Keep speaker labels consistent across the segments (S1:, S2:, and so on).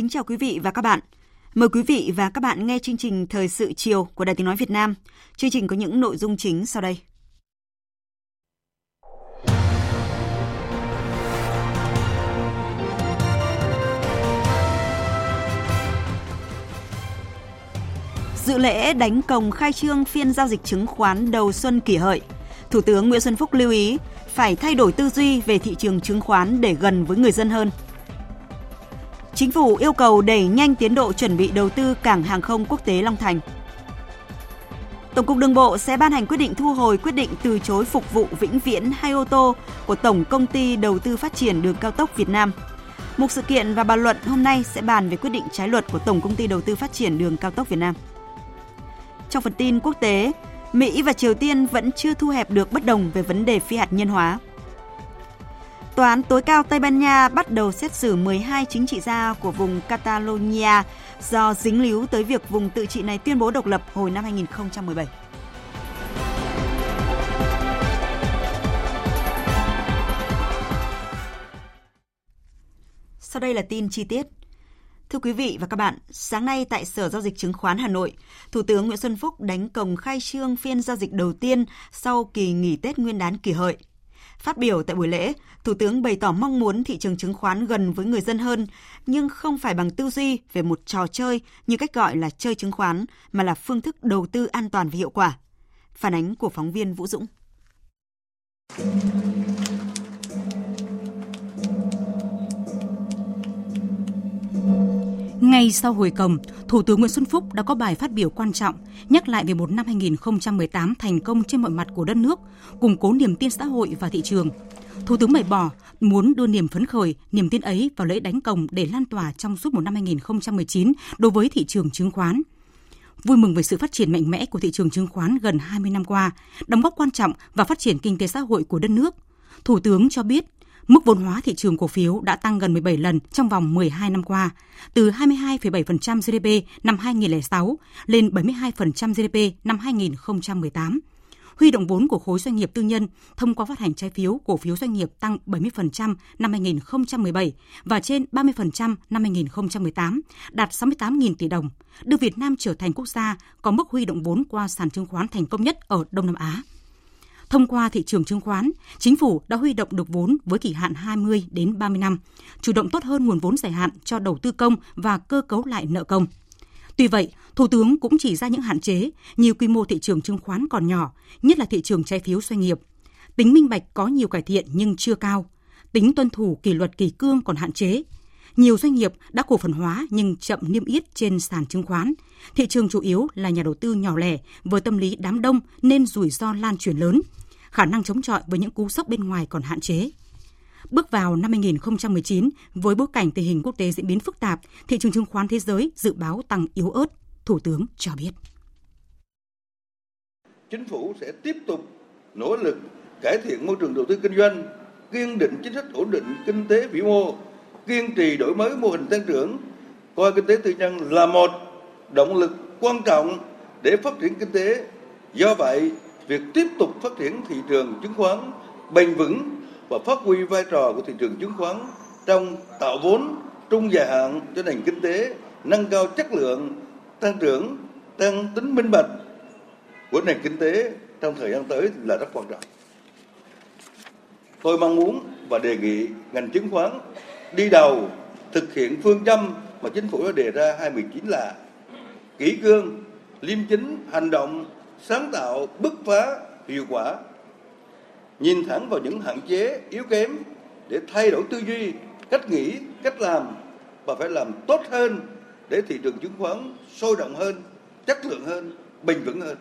S1: Kính chào quý vị và các bạn. Mời quý vị và các bạn nghe chương trình Thời sự chiều của Đài Tiếng Nói Việt Nam. Chương trình có những nội dung chính sau đây. Dự lễ đánh cồng khai trương phiên giao dịch chứng khoán đầu xuân kỷ hợi, Thủ tướng Nguyễn Xuân Phúc lưu ý phải thay đổi tư duy về thị trường chứng khoán để gần với người dân hơn – Chính phủ yêu cầu đẩy nhanh tiến độ chuẩn bị đầu tư cảng hàng không quốc tế Long Thành. Tổng cục Đường bộ sẽ ban hành quyết định thu hồi quyết định từ chối phục vụ vĩnh viễn hai ô tô của Tổng công ty Đầu tư Phát triển Đường cao tốc Việt Nam. Mục sự kiện và bàn luận hôm nay sẽ bàn về quyết định trái luật của Tổng công ty Đầu tư Phát triển Đường cao tốc Việt Nam. Trong phần tin quốc tế, Mỹ và Triều Tiên vẫn chưa thu hẹp được bất đồng về vấn đề phi hạt nhân hóa. Tòa án tối cao Tây Ban Nha bắt đầu xét xử 12 chính trị gia của vùng Catalonia do dính líu tới việc vùng tự trị này tuyên bố độc lập hồi năm 2017. Sau đây là tin chi tiết. Thưa quý vị và các bạn, sáng nay tại Sở Giao dịch Chứng khoán Hà Nội, Thủ tướng Nguyễn Xuân Phúc đánh cổng khai trương phiên giao dịch đầu tiên sau kỳ nghỉ Tết Nguyên đán kỷ hợi – Phát biểu tại buổi lễ, Thủ tướng bày tỏ mong muốn thị trường chứng khoán gần với người dân hơn, nhưng không phải bằng tư duy về một trò chơi như cách gọi là chơi chứng khoán, mà là phương thức đầu tư an toàn và hiệu quả. Phản ánh của phóng viên Vũ Dũng.
S2: Ngay sau hồi cầm, Thủ tướng Nguyễn Xuân Phúc đã có bài phát biểu quan trọng, nhắc lại về một năm 2018 thành công trên mọi mặt của đất nước, củng cố niềm tin xã hội và thị trường. Thủ tướng bày bỏ muốn đưa niềm phấn khởi, niềm tin ấy vào lễ đánh cồng để lan tỏa trong suốt một năm 2019 đối với thị trường chứng khoán. Vui mừng về sự phát triển mạnh mẽ của thị trường chứng khoán gần 20 năm qua, đóng góp quan trọng vào phát triển kinh tế xã hội của đất nước. Thủ tướng cho biết Mức vốn hóa thị trường cổ phiếu đã tăng gần 17 lần trong vòng 12 năm qua, từ 22,7% GDP năm 2006 lên 72% GDP năm 2018. Huy động vốn của khối doanh nghiệp tư nhân thông qua phát hành trái phiếu cổ phiếu doanh nghiệp tăng 70% năm 2017 và trên 30% năm 2018, đạt 68.000 tỷ đồng, đưa Việt Nam trở thành quốc gia có mức huy động vốn qua sàn chứng khoán thành công nhất ở Đông Nam Á. Thông qua thị trường chứng khoán, chính phủ đã huy động được vốn với kỳ hạn 20 đến 30 năm, chủ động tốt hơn nguồn vốn dài hạn cho đầu tư công và cơ cấu lại nợ công. Tuy vậy, Thủ tướng cũng chỉ ra những hạn chế như quy mô thị trường chứng khoán còn nhỏ, nhất là thị trường trái phiếu doanh nghiệp. Tính minh bạch có nhiều cải thiện nhưng chưa cao. Tính tuân thủ kỷ luật kỳ cương còn hạn chế. Nhiều doanh nghiệp đã cổ phần hóa nhưng chậm niêm yết trên sàn chứng khoán. Thị trường chủ yếu là nhà đầu tư nhỏ lẻ với tâm lý đám đông nên rủi ro lan truyền lớn – khả năng chống chọi với những cú sốc bên ngoài còn hạn chế. Bước vào năm 2019, với bối cảnh tình hình quốc tế diễn biến phức tạp, thị trường chứng khoán thế giới dự báo tăng yếu ớt, Thủ tướng cho biết.
S3: Chính phủ sẽ tiếp tục nỗ lực cải thiện môi trường đầu tư kinh doanh, kiên định chính sách ổn định kinh tế vĩ mô, kiên trì đổi mới mô hình tăng trưởng, coi kinh tế tư nhân là một động lực quan trọng để phát triển kinh tế. Do vậy, việc tiếp tục phát triển thị trường chứng khoán bền vững và phát huy vai trò của thị trường chứng khoán trong tạo vốn trung dài hạn cho nền kinh tế, nâng cao chất lượng tăng trưởng, tăng tính minh bạch của nền kinh tế trong thời gian tới là rất quan trọng. Tôi mong muốn và đề nghị ngành chứng khoán đi đầu thực hiện phương châm mà chính phủ đã đề ra 2019 là kỹ cương, liêm chính, hành động sáng tạo, bứt phá, hiệu quả. Nhìn thẳng vào những hạn chế, yếu kém để thay đổi tư duy, cách nghĩ, cách làm và phải làm tốt hơn để thị trường chứng khoán sôi động hơn, chất lượng hơn, bền vững hơn.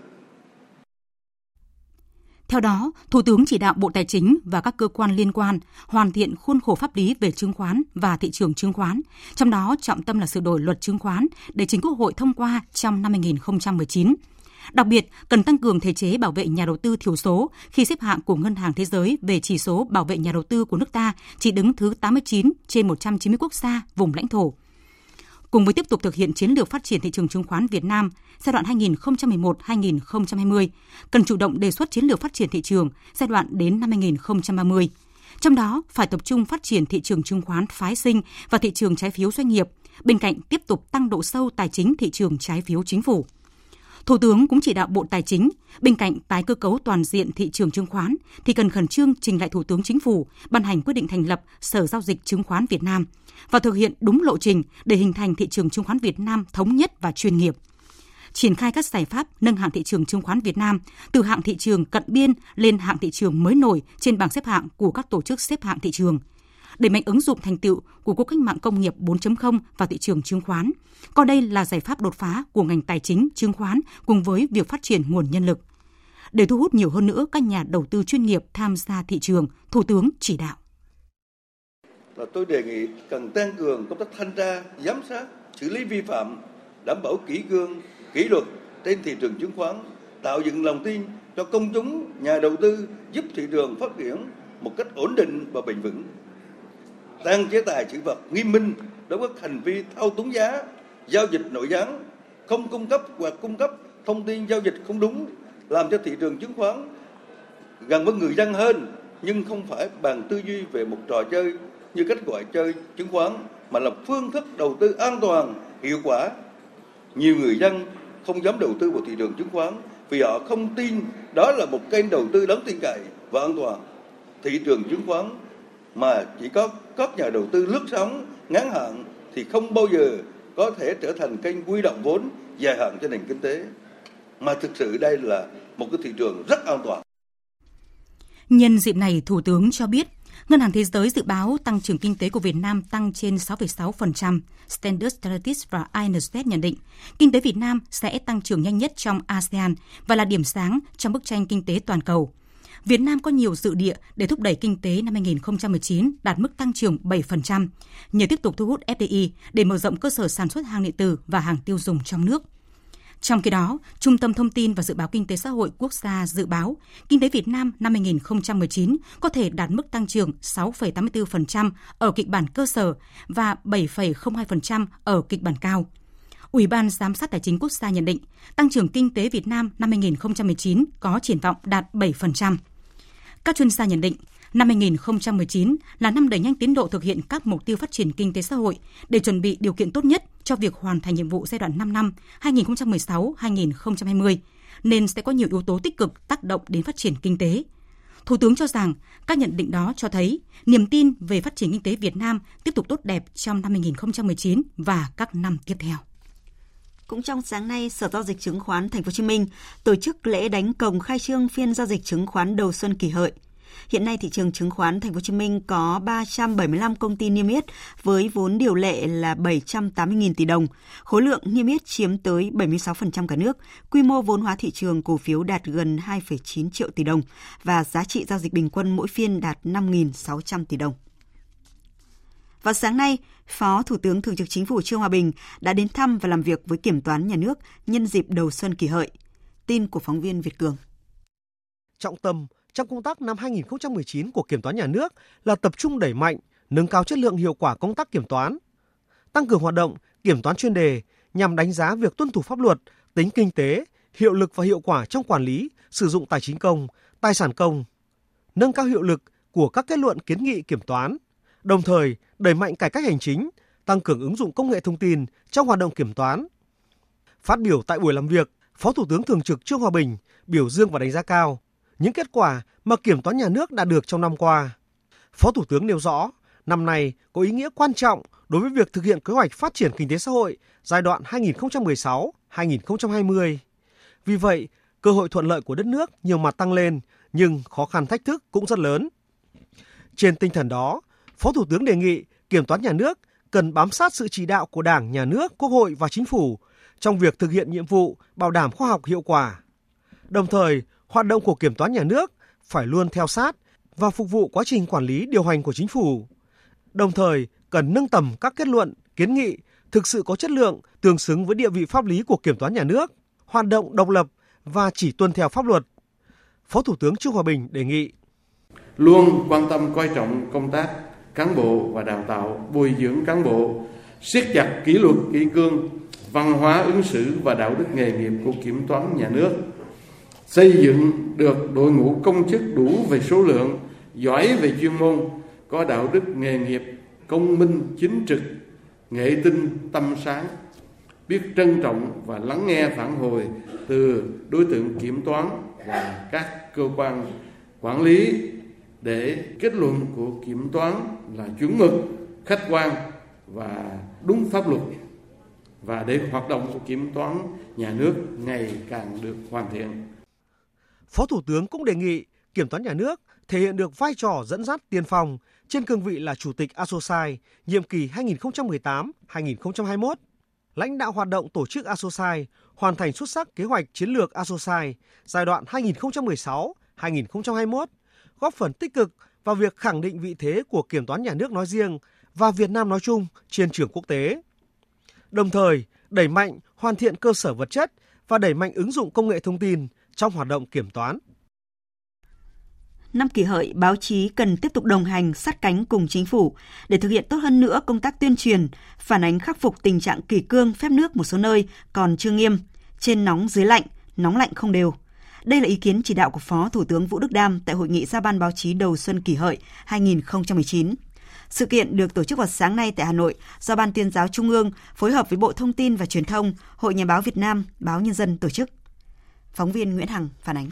S2: Theo đó, Thủ tướng chỉ đạo Bộ Tài chính và các cơ quan liên quan hoàn thiện khuôn khổ pháp lý về chứng khoán và thị trường chứng khoán, trong đó trọng tâm là sửa đổi luật chứng khoán để chính Quốc hội thông qua trong năm 2019. Đặc biệt, cần tăng cường thể chế bảo vệ nhà đầu tư thiểu số khi xếp hạng của Ngân hàng Thế giới về chỉ số bảo vệ nhà đầu tư của nước ta chỉ đứng thứ 89 trên 190 quốc gia, vùng lãnh thổ. Cùng với tiếp tục thực hiện chiến lược phát triển thị trường chứng khoán Việt Nam giai đoạn 2011-2020, cần chủ động đề xuất chiến lược phát triển thị trường giai đoạn đến năm 2030. Trong đó, phải tập trung phát triển thị trường chứng khoán phái sinh và thị trường trái phiếu doanh nghiệp, bên cạnh tiếp tục tăng độ sâu tài chính thị trường trái phiếu chính phủ. Thủ tướng cũng chỉ đạo Bộ Tài chính, bên cạnh tái cơ cấu toàn diện thị trường chứng khoán, thì cần khẩn trương trình lại Thủ tướng Chính phủ ban hành quyết định thành lập Sở Giao dịch Chứng khoán Việt Nam và thực hiện đúng lộ trình để hình thành thị trường chứng khoán Việt Nam thống nhất và chuyên nghiệp. Triển khai các giải pháp nâng hạng thị trường chứng khoán Việt Nam từ hạng thị trường cận biên lên hạng thị trường mới nổi trên bảng xếp hạng của các tổ chức xếp hạng thị trường đẩy mạnh ứng dụng thành tựu của cuộc cách mạng công nghiệp 4.0 vào thị trường chứng khoán. Coi đây là giải pháp đột phá của ngành tài chính, chứng khoán cùng với việc phát triển nguồn nhân lực. Để thu hút nhiều hơn nữa các nhà đầu tư chuyên nghiệp tham gia thị trường, Thủ tướng chỉ đạo.
S3: Là tôi đề nghị cần tăng cường công tác thanh tra, giám sát, xử lý vi phạm, đảm bảo kỹ cương, kỷ luật trên thị trường chứng khoán, tạo dựng lòng tin cho công chúng, nhà đầu tư giúp thị trường phát triển một cách ổn định và bền vững tăng chế tài xử phạt nghiêm minh đối với hành vi thao túng giá, giao dịch nội gián, không cung cấp hoặc cung cấp thông tin giao dịch không đúng, làm cho thị trường chứng khoán gần với người dân hơn, nhưng không phải bằng tư duy về một trò chơi như cách gọi chơi chứng khoán, mà là phương thức đầu tư an toàn, hiệu quả. Nhiều người dân không dám đầu tư vào thị trường chứng khoán vì họ không tin đó là một kênh đầu tư đáng tin cậy và an toàn. Thị trường chứng khoán mà chỉ có các nhà đầu tư lướt sóng ngắn hạn thì không bao giờ có thể trở thành kênh quy động vốn dài hạn cho nền kinh tế mà thực sự đây là một cái thị trường rất an toàn.
S2: Nhân dịp này, Thủ tướng cho biết Ngân hàng Thế giới dự báo tăng trưởng kinh tế của Việt Nam tăng trên 6,6%. Standard Chartered và INSS nhận định, kinh tế Việt Nam sẽ tăng trưởng nhanh nhất trong ASEAN và là điểm sáng trong bức tranh kinh tế toàn cầu. Việt Nam có nhiều dự địa để thúc đẩy kinh tế năm 2019 đạt mức tăng trưởng 7%, nhờ tiếp tục thu hút FDI để mở rộng cơ sở sản xuất hàng điện tử và hàng tiêu dùng trong nước. Trong khi đó, Trung tâm Thông tin và Dự báo Kinh tế Xã hội Quốc gia dự báo kinh tế Việt Nam năm 2019 có thể đạt mức tăng trưởng 6,84% ở kịch bản cơ sở và 7,02% ở kịch bản cao. Ủy ban Giám sát Tài chính Quốc gia nhận định tăng trưởng kinh tế Việt Nam năm 2019 có triển vọng đạt 7%. Các chuyên gia nhận định, năm 2019 là năm đẩy nhanh tiến độ thực hiện các mục tiêu phát triển kinh tế xã hội để chuẩn bị điều kiện tốt nhất cho việc hoàn thành nhiệm vụ giai đoạn 5 năm 2016-2020, nên sẽ có nhiều yếu tố tích cực tác động đến phát triển kinh tế. Thủ tướng cho rằng các nhận định đó cho thấy niềm tin về phát triển kinh tế Việt Nam tiếp tục tốt đẹp trong năm 2019 và các năm tiếp theo.
S1: Cũng trong sáng nay, Sở Giao dịch Chứng khoán Thành phố Hồ Chí Minh tổ chức lễ đánh cồng khai trương phiên giao dịch chứng khoán đầu xuân kỷ hợi. Hiện nay thị trường chứng khoán Thành phố Hồ Chí Minh có 375 công ty niêm yết với vốn điều lệ là 780.000 tỷ đồng, khối lượng niêm yết chiếm tới 76% cả nước, quy mô vốn hóa thị trường cổ phiếu đạt gần 2,9 triệu tỷ đồng và giá trị giao dịch bình quân mỗi phiên đạt 5.600 tỷ đồng. Vào sáng nay, Phó Thủ tướng Thường trực Chính phủ Trương Hòa Bình đã đến thăm và làm việc với Kiểm toán Nhà nước nhân dịp đầu xuân kỷ hợi. Tin của phóng viên Việt Cường.
S4: Trọng tâm trong công tác năm 2019 của Kiểm toán Nhà nước là tập trung đẩy mạnh, nâng cao chất lượng hiệu quả công tác kiểm toán, tăng cường hoạt động kiểm toán chuyên đề nhằm đánh giá việc tuân thủ pháp luật, tính kinh tế, hiệu lực và hiệu quả trong quản lý, sử dụng tài chính công, tài sản công, nâng cao hiệu lực của các kết luận kiến nghị kiểm toán, đồng thời đẩy mạnh cải cách hành chính, tăng cường ứng dụng công nghệ thông tin trong hoạt động kiểm toán. Phát biểu tại buổi làm việc, Phó Thủ tướng Thường trực Trương Hòa Bình biểu dương và đánh giá cao những kết quả mà Kiểm toán nhà nước đã được trong năm qua. Phó Thủ tướng nêu rõ, năm nay có ý nghĩa quan trọng đối với việc thực hiện kế hoạch phát triển kinh tế xã hội giai đoạn 2016-2020. Vì vậy, cơ hội thuận lợi của đất nước nhiều mặt tăng lên, nhưng khó khăn thách thức cũng rất lớn. Trên tinh thần đó, Phó Thủ tướng đề nghị Kiểm toán nhà nước cần bám sát sự chỉ đạo của Đảng, Nhà nước, Quốc hội và Chính phủ trong việc thực hiện nhiệm vụ bảo đảm khoa học hiệu quả. Đồng thời, hoạt động của Kiểm toán nhà nước phải luôn theo sát và phục vụ quá trình quản lý điều hành của chính phủ. Đồng thời, cần nâng tầm các kết luận, kiến nghị thực sự có chất lượng, tương xứng với địa vị pháp lý của Kiểm toán nhà nước, hoạt động độc lập và chỉ tuân theo pháp luật. Phó Thủ tướng Trương Hòa Bình đề nghị
S5: luôn quan tâm coi trọng công tác cán bộ và đào tạo, bồi dưỡng cán bộ, siết chặt kỷ luật kỷ cương, văn hóa ứng xử và đạo đức nghề nghiệp của kiểm toán nhà nước, xây dựng được đội ngũ công chức đủ về số lượng, giỏi về chuyên môn, có đạo đức nghề nghiệp, công minh, chính trực, nghệ tinh, tâm sáng, biết trân trọng và lắng nghe phản hồi từ đối tượng kiểm toán và các cơ quan quản lý để kết luận của kiểm toán là chuẩn mực, khách quan và đúng pháp luật. Và để hoạt động của kiểm toán nhà nước ngày càng được hoàn thiện.
S4: Phó Thủ tướng cũng đề nghị Kiểm toán nhà nước thể hiện được vai trò dẫn dắt tiên phong trên cương vị là Chủ tịch Asosai nhiệm kỳ 2018-2021, lãnh đạo hoạt động tổ chức Asosai hoàn thành xuất sắc kế hoạch chiến lược Asosai giai đoạn 2016-2021, góp phần tích cực vào việc khẳng định vị thế của kiểm toán nhà nước nói riêng và Việt Nam nói chung trên trường quốc tế. Đồng thời, đẩy mạnh hoàn thiện cơ sở vật chất và đẩy mạnh ứng dụng công nghệ thông tin trong hoạt động kiểm toán.
S1: Năm kỷ hợi, báo chí cần tiếp tục đồng hành sát cánh cùng chính phủ để thực hiện tốt hơn nữa công tác tuyên truyền, phản ánh khắc phục tình trạng kỳ cương phép nước một số nơi còn chưa nghiêm, trên nóng dưới lạnh, nóng lạnh không đều. Đây là ý kiến chỉ đạo của Phó Thủ tướng Vũ Đức Đam tại hội nghị giao ban báo chí đầu xuân kỷ hợi 2019. Sự kiện được tổ chức vào sáng nay tại Hà Nội do Ban tuyên giáo Trung ương phối hợp với Bộ Thông tin và Truyền thông, Hội Nhà báo Việt Nam, Báo Nhân dân tổ chức. Phóng viên Nguyễn Hằng phản ánh.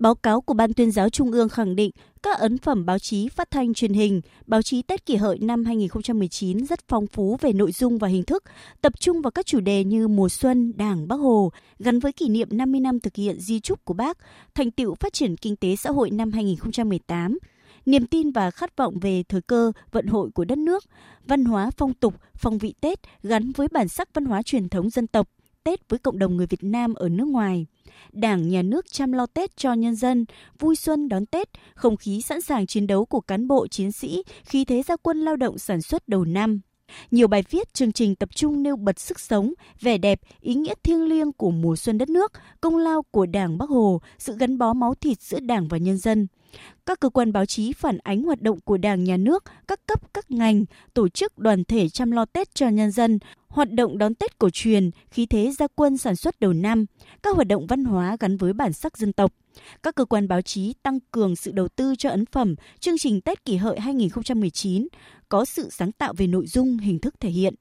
S6: Báo cáo của Ban tuyên giáo Trung ương khẳng định các ấn phẩm báo chí phát thanh truyền hình, báo chí Tết kỷ hợi năm 2019 rất phong phú về nội dung và hình thức, tập trung vào các chủ đề như mùa xuân, Đảng, Bắc Hồ, gắn với kỷ niệm 50 năm thực hiện di trúc của Bác, thành tựu phát triển kinh tế xã hội năm 2018, niềm tin và khát vọng về thời cơ vận hội của đất nước, văn hóa phong tục, phong vị Tết gắn với bản sắc văn hóa truyền thống dân tộc, Tết với cộng đồng người Việt Nam ở nước ngoài. Đảng, nhà nước chăm lo Tết cho nhân dân, vui xuân đón Tết, không khí sẵn sàng chiến đấu của cán bộ chiến sĩ khi thế gia quân lao động sản xuất đầu năm. Nhiều bài viết, chương trình tập trung nêu bật sức sống, vẻ đẹp, ý nghĩa thiêng liêng của mùa xuân đất nước, công lao của Đảng Bắc Hồ, sự gắn bó máu thịt giữa Đảng và nhân dân. Các cơ quan báo chí phản ánh hoạt động của Đảng, Nhà nước, các cấp, các ngành, tổ chức đoàn thể chăm lo Tết cho nhân dân, hoạt động đón Tết cổ truyền, khí thế gia quân sản xuất đầu năm, các hoạt động văn hóa gắn với bản sắc dân tộc. Các cơ quan báo chí tăng cường sự đầu tư cho ấn phẩm chương trình Tết kỷ hợi 2019, có sự sáng tạo về nội dung, hình thức thể hiện.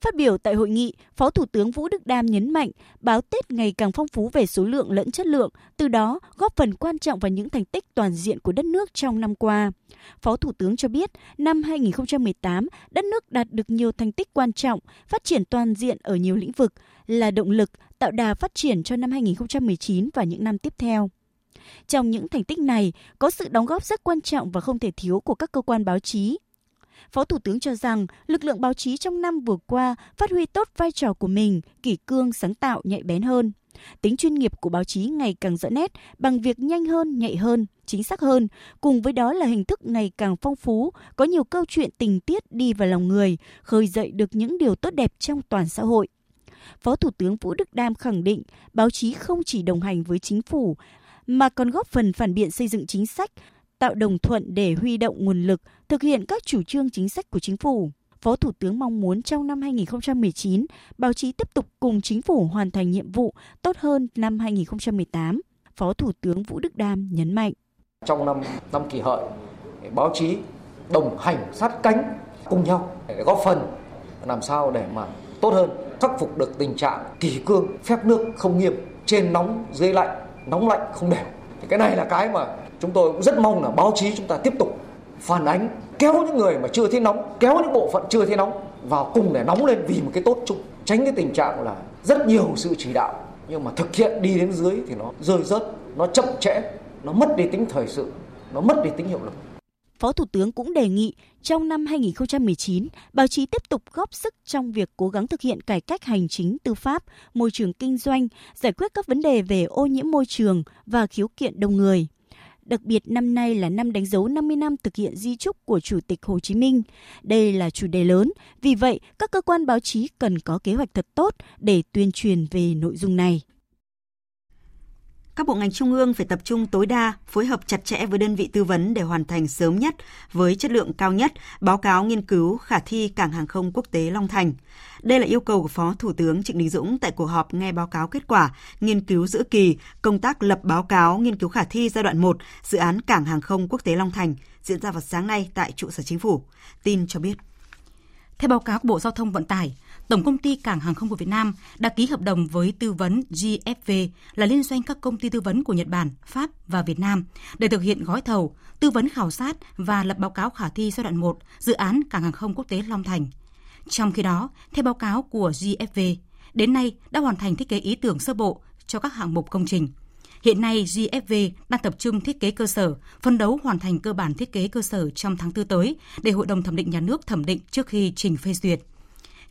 S6: Phát biểu tại hội nghị, Phó Thủ tướng Vũ Đức Đam nhấn mạnh báo Tết ngày càng phong phú về số lượng lẫn chất lượng, từ đó góp phần quan trọng vào những thành tích toàn diện của đất nước trong năm qua. Phó Thủ tướng cho biết, năm 2018, đất nước đạt được nhiều thành tích quan trọng, phát triển toàn diện ở nhiều lĩnh vực, là động lực tạo đà phát triển cho năm 2019 và những năm tiếp theo. Trong những thành tích này, có sự đóng góp rất quan trọng và không thể thiếu của các cơ quan báo chí, Phó Thủ tướng cho rằng lực lượng báo chí trong năm vừa qua phát huy tốt vai trò của mình, kỷ cương, sáng tạo, nhạy bén hơn. Tính chuyên nghiệp của báo chí ngày càng rõ nét bằng việc nhanh hơn, nhạy hơn, chính xác hơn, cùng với đó là hình thức ngày càng phong phú, có nhiều câu chuyện tình tiết đi vào lòng người, khơi dậy được những điều tốt đẹp trong toàn xã hội. Phó Thủ tướng Vũ Đức Đam khẳng định, báo chí không chỉ đồng hành với chính phủ, mà còn góp phần phản biện xây dựng chính sách, tạo đồng thuận để huy động nguồn lực, thực hiện các chủ trương chính sách của chính phủ. Phó Thủ tướng mong muốn trong năm 2019, báo chí tiếp tục cùng chính phủ hoàn thành nhiệm vụ tốt hơn năm 2018. Phó Thủ tướng Vũ Đức Đam nhấn mạnh.
S7: Trong năm năm kỳ hợi, báo chí đồng hành sát cánh cùng nhau để góp phần làm sao để mà tốt hơn khắc phục được tình trạng kỳ cương phép nước không nghiêm trên nóng dưới lạnh nóng lạnh không đều thì cái này là cái mà chúng tôi cũng rất mong là báo chí chúng ta tiếp tục phản ánh kéo những người mà chưa thấy nóng kéo những bộ phận chưa thấy nóng vào cùng để nóng lên vì một cái tốt chung tránh cái tình trạng là rất nhiều sự chỉ đạo nhưng mà thực hiện đi đến dưới thì nó rơi rớt nó chậm trễ nó mất đi tính thời sự nó mất đi tính hiệu lực
S6: Phó Thủ tướng cũng đề nghị trong năm 2019, báo chí tiếp tục góp sức trong việc cố gắng thực hiện cải cách hành chính tư pháp, môi trường kinh doanh, giải quyết các vấn đề về ô nhiễm môi trường và khiếu kiện đông người. Đặc biệt năm nay là năm đánh dấu 50 năm thực hiện di trúc của Chủ tịch Hồ Chí Minh. Đây là chủ đề lớn, vì vậy các cơ quan báo chí cần có kế hoạch thật tốt để tuyên truyền về nội dung này
S1: các bộ ngành trung ương phải tập trung tối đa, phối hợp chặt chẽ với đơn vị tư vấn để hoàn thành sớm nhất với chất lượng cao nhất báo cáo nghiên cứu khả thi cảng hàng không quốc tế Long Thành. Đây là yêu cầu của Phó Thủ tướng Trịnh Đình Dũng tại cuộc họp nghe báo cáo kết quả nghiên cứu giữa kỳ công tác lập báo cáo nghiên cứu khả thi giai đoạn 1 dự án cảng hàng không quốc tế Long Thành diễn ra vào sáng nay tại trụ sở chính phủ. Tin cho biết.
S2: Theo báo cáo của Bộ Giao thông Vận tải, Tổng công ty Cảng hàng không của Việt Nam đã ký hợp đồng với tư vấn GFV là liên doanh các công ty tư vấn của Nhật Bản, Pháp và Việt Nam để thực hiện gói thầu, tư vấn khảo sát và lập báo cáo khả thi giai đoạn 1 dự án Cảng hàng không quốc tế Long Thành. Trong khi đó, theo báo cáo của GFV, đến nay đã hoàn thành thiết kế ý tưởng sơ bộ cho các hạng mục công trình. Hiện nay, GFV đang tập trung thiết kế cơ sở, phân đấu hoàn thành cơ bản thiết kế cơ sở trong tháng 4 tới để Hội đồng thẩm định nhà nước thẩm định trước khi trình phê duyệt.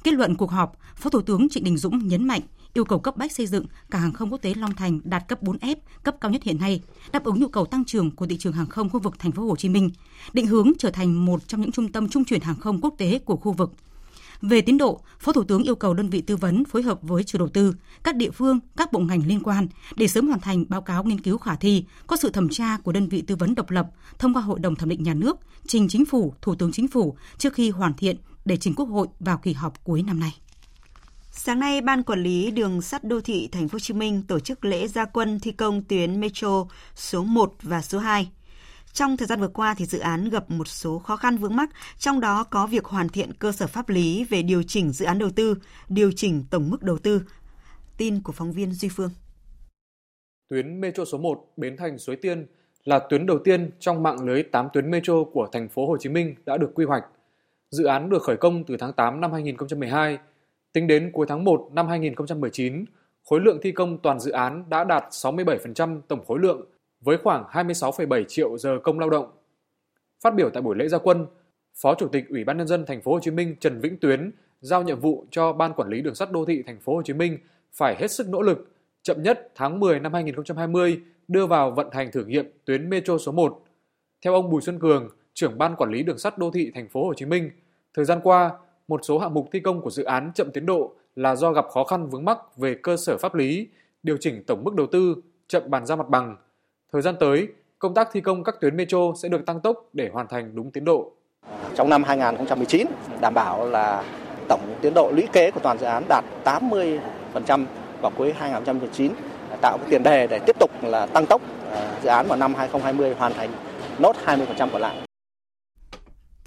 S2: Kết luận cuộc họp, Phó Thủ tướng Trịnh Đình Dũng nhấn mạnh yêu cầu cấp bách xây dựng cảng hàng không quốc tế Long Thành đạt cấp 4F, cấp cao nhất hiện nay, đáp ứng nhu cầu tăng trưởng của thị trường hàng không khu vực thành phố Hồ Chí Minh, định hướng trở thành một trong những trung tâm trung chuyển hàng không quốc tế của khu vực. Về tiến độ, Phó Thủ tướng yêu cầu đơn vị tư vấn phối hợp với chủ đầu tư, các địa phương, các bộ ngành liên quan để sớm hoàn thành báo cáo nghiên cứu khả thi, có sự thẩm tra của đơn vị tư vấn độc lập thông qua Hội đồng thẩm định nhà nước, trình Chính phủ, Thủ tướng Chính phủ trước khi hoàn thiện để trình Quốc hội vào kỳ họp cuối năm nay.
S1: Sáng nay, Ban Quản lý Đường sắt Đô thị Thành phố Hồ Chí Minh tổ chức lễ gia quân thi công tuyến metro số 1 và số 2. Trong thời gian vừa qua thì dự án gặp một số khó khăn vướng mắc, trong đó có việc hoàn thiện cơ sở pháp lý về điều chỉnh dự án đầu tư, điều chỉnh tổng mức đầu tư. Tin của phóng viên Duy Phương.
S8: Tuyến metro số 1 Bến Thành Suối Tiên là tuyến đầu tiên trong mạng lưới 8 tuyến metro của thành phố Hồ Chí Minh đã được quy hoạch. Dự án được khởi công từ tháng 8 năm 2012. Tính đến cuối tháng 1 năm 2019, khối lượng thi công toàn dự án đã đạt 67% tổng khối lượng với khoảng 26,7 triệu giờ công lao động. Phát biểu tại buổi lễ gia quân, Phó Chủ tịch Ủy ban nhân dân thành phố Hồ Chí Minh Trần Vĩnh Tuyến giao nhiệm vụ cho Ban quản lý đường sắt đô thị thành phố Hồ Chí Minh phải hết sức nỗ lực, chậm nhất tháng 10 năm 2020 đưa vào vận hành thử nghiệm tuyến metro số 1. Theo ông Bùi Xuân Cường, trưởng ban quản lý đường sắt đô thị thành phố Hồ Chí Minh, thời gian qua, một số hạng mục thi công của dự án chậm tiến độ là do gặp khó khăn vướng mắc về cơ sở pháp lý, điều chỉnh tổng mức đầu tư, chậm bàn giao mặt bằng. Thời gian tới, công tác thi công các tuyến metro sẽ được tăng tốc để hoàn thành đúng tiến độ.
S9: Trong năm 2019, đảm bảo là tổng tiến độ lũy kế của toàn dự án đạt 80% vào cuối 2019 tạo cái tiền đề để tiếp tục là tăng tốc ờ, dự án vào năm 2020 hoàn thành nốt 20% còn lại.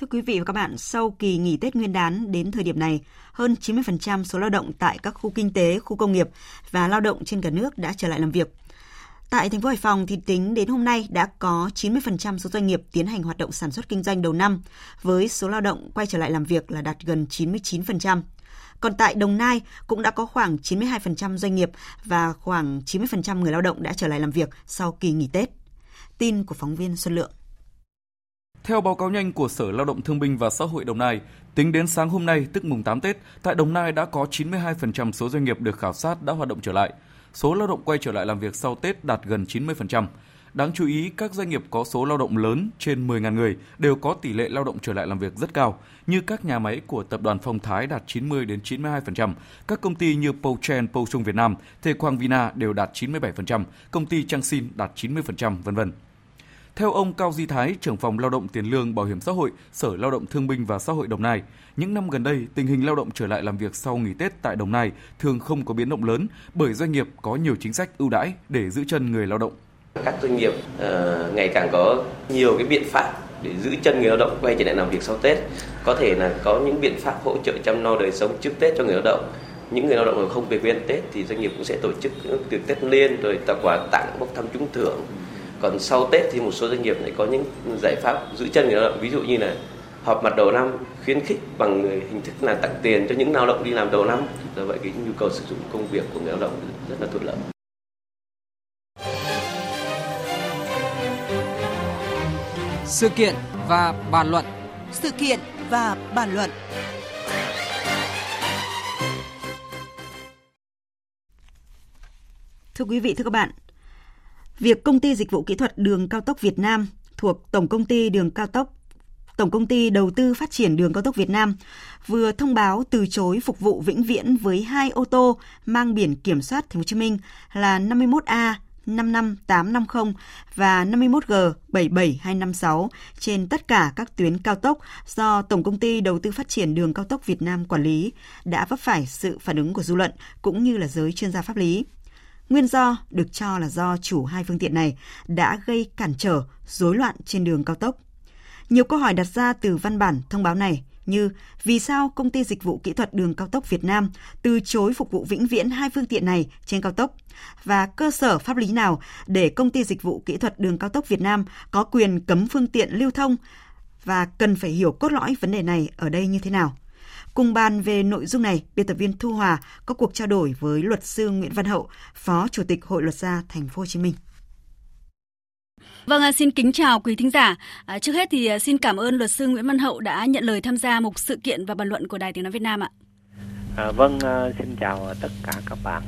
S1: Thưa quý vị và các bạn, sau kỳ nghỉ Tết Nguyên đán đến thời điểm này, hơn 90% số lao động tại các khu kinh tế, khu công nghiệp và lao động trên cả nước đã trở lại làm việc. Tại thành phố Hải Phòng thì tính đến hôm nay đã có 90% số doanh nghiệp tiến hành hoạt động sản xuất kinh doanh đầu năm, với số lao động quay trở lại làm việc là đạt gần 99%. Còn tại Đồng Nai cũng đã có khoảng 92% doanh nghiệp và khoảng 90% người lao động đã trở lại làm việc sau kỳ nghỉ Tết. Tin của phóng viên Xuân Lượng.
S10: Theo báo cáo nhanh của Sở Lao động Thương binh và Xã hội Đồng Nai, tính đến sáng hôm nay, tức mùng 8 Tết, tại Đồng Nai đã có 92% số doanh nghiệp được khảo sát đã hoạt động trở lại. Số lao động quay trở lại làm việc sau Tết đạt gần 90%. Đáng chú ý, các doanh nghiệp có số lao động lớn trên 10.000 người đều có tỷ lệ lao động trở lại làm việc rất cao, như các nhà máy của tập đoàn Phong Thái đạt 90 đến 92%, các công ty như Pouchen, Pouchung Việt Nam, Thê Quang Vina đều đạt 97%, công ty Changxin đạt 90%, vân vân. Theo ông Cao Di Thái, trưởng phòng lao động tiền lương bảo hiểm xã hội, Sở Lao động Thương binh và Xã hội Đồng Nai, những năm gần đây, tình hình lao động trở lại làm việc sau nghỉ Tết tại Đồng Nai thường không có biến động lớn bởi doanh nghiệp có nhiều chính sách ưu đãi để giữ chân người lao động.
S11: Các doanh nghiệp uh, ngày càng có nhiều cái biện pháp để giữ chân người lao động quay trở lại làm việc sau Tết. Có thể là có những biện pháp hỗ trợ chăm lo đời sống trước Tết cho người lao động. Những người lao động không về quê ăn Tết thì doanh nghiệp cũng sẽ tổ chức tiệc Tết liên rồi tặng quà tặng bốc thăm trúng thưởng còn sau Tết thì một số doanh nghiệp lại có những giải pháp giữ chân người lao động ví dụ như là họp mặt đầu năm khuyến khích bằng hình thức là tặng tiền cho những lao động đi làm đầu năm do vậy cái nhu cầu sử dụng công việc của người lao động rất là thuận lợi
S12: Sự kiện và bàn luận.
S1: Sự kiện và bàn luận. Thưa quý vị, thưa các bạn, việc công ty dịch vụ kỹ thuật đường cao tốc Việt Nam thuộc Tổng công ty đường cao tốc, Tổng công ty Đầu tư Phát triển Đường cao tốc Việt Nam vừa thông báo từ chối phục vụ vĩnh viễn với hai ô tô mang biển kiểm soát Thành phố Hồ Chí Minh là 51A 55850 và 51G 77256 trên tất cả các tuyến cao tốc do Tổng công ty Đầu tư Phát triển Đường cao tốc Việt Nam quản lý, đã vấp phải sự phản ứng của dư luận cũng như là giới chuyên gia pháp lý. Nguyên do được cho là do chủ hai phương tiện này đã gây cản trở, rối loạn trên đường cao tốc. Nhiều câu hỏi đặt ra từ văn bản thông báo này như vì sao công ty dịch vụ kỹ thuật đường cao tốc Việt Nam từ chối phục vụ vĩnh viễn hai phương tiện này trên cao tốc và cơ sở pháp lý nào để công ty dịch vụ kỹ thuật đường cao tốc Việt Nam có quyền cấm phương tiện lưu thông và cần phải hiểu cốt lõi vấn đề này ở đây như thế nào. Cùng bàn về nội dung này, biên tập viên Thu Hòa có cuộc trao đổi với luật sư Nguyễn Văn Hậu, Phó Chủ tịch Hội luật gia Thành phố Hồ Chí Minh.
S13: Vâng, à, xin kính chào quý thính giả. À, trước hết thì à, xin cảm ơn luật sư Nguyễn Văn Hậu đã nhận lời tham gia một sự kiện và bàn luận của Đài Tiếng Nói Việt Nam ạ.
S14: À, vâng, xin chào tất cả các bạn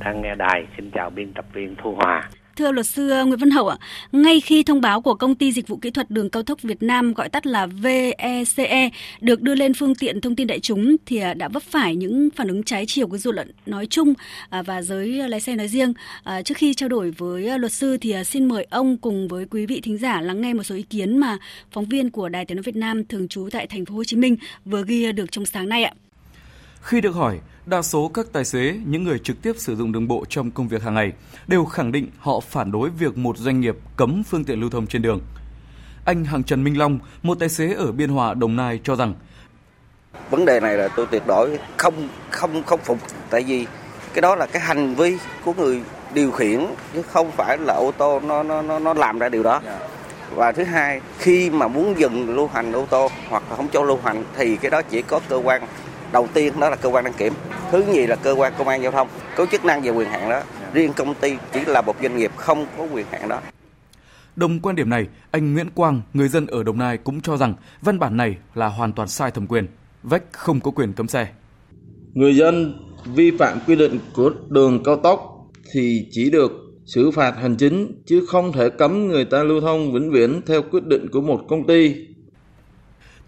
S14: đang nghe đài. Xin chào biên tập viên Thu Hòa.
S13: Thưa luật sư Nguyễn Văn Hậu ạ, ngay khi thông báo của công ty dịch vụ kỹ thuật đường cao tốc Việt Nam gọi tắt là VECE được đưa lên phương tiện thông tin đại chúng thì à, đã vấp phải những phản ứng trái chiều của dư luận nói chung à, và giới lái xe nói riêng. À, trước khi trao đổi với luật sư thì xin mời ông cùng với quý vị thính giả lắng nghe một số ý kiến mà phóng viên của Đài Tiếng nói Việt Nam thường trú tại thành phố Hồ Chí Minh vừa ghi được trong sáng nay ạ.
S10: Khi được hỏi, đa số các tài xế, những người trực tiếp sử dụng đường bộ trong công việc hàng ngày đều khẳng định họ phản đối việc một doanh nghiệp cấm phương tiện lưu thông trên đường. Anh Hằng Trần Minh Long, một tài xế ở Biên Hòa, Đồng Nai cho rằng
S15: vấn đề này là tôi tuyệt đối không không không phục. Tại vì cái đó là cái hành vi của người điều khiển chứ không phải là ô tô nó nó nó nó làm ra điều đó. Và thứ hai khi mà muốn dừng lưu hành ô tô hoặc là không cho lưu hành thì cái đó chỉ có cơ quan đầu tiên đó là cơ quan đăng kiểm thứ nhì là cơ quan công an giao thông. Có chức năng về quyền hạn đó riêng công ty chỉ là một doanh nghiệp không có quyền hạn đó.
S10: Đồng quan điểm này, anh Nguyễn Quang, người dân ở Đồng Nai cũng cho rằng văn bản này là hoàn toàn sai thẩm quyền, vách không có quyền cấm xe.
S16: Người dân vi phạm quy định của đường cao tốc thì chỉ được xử phạt hành chính chứ không thể cấm người ta lưu thông vĩnh viễn theo quyết định của một công ty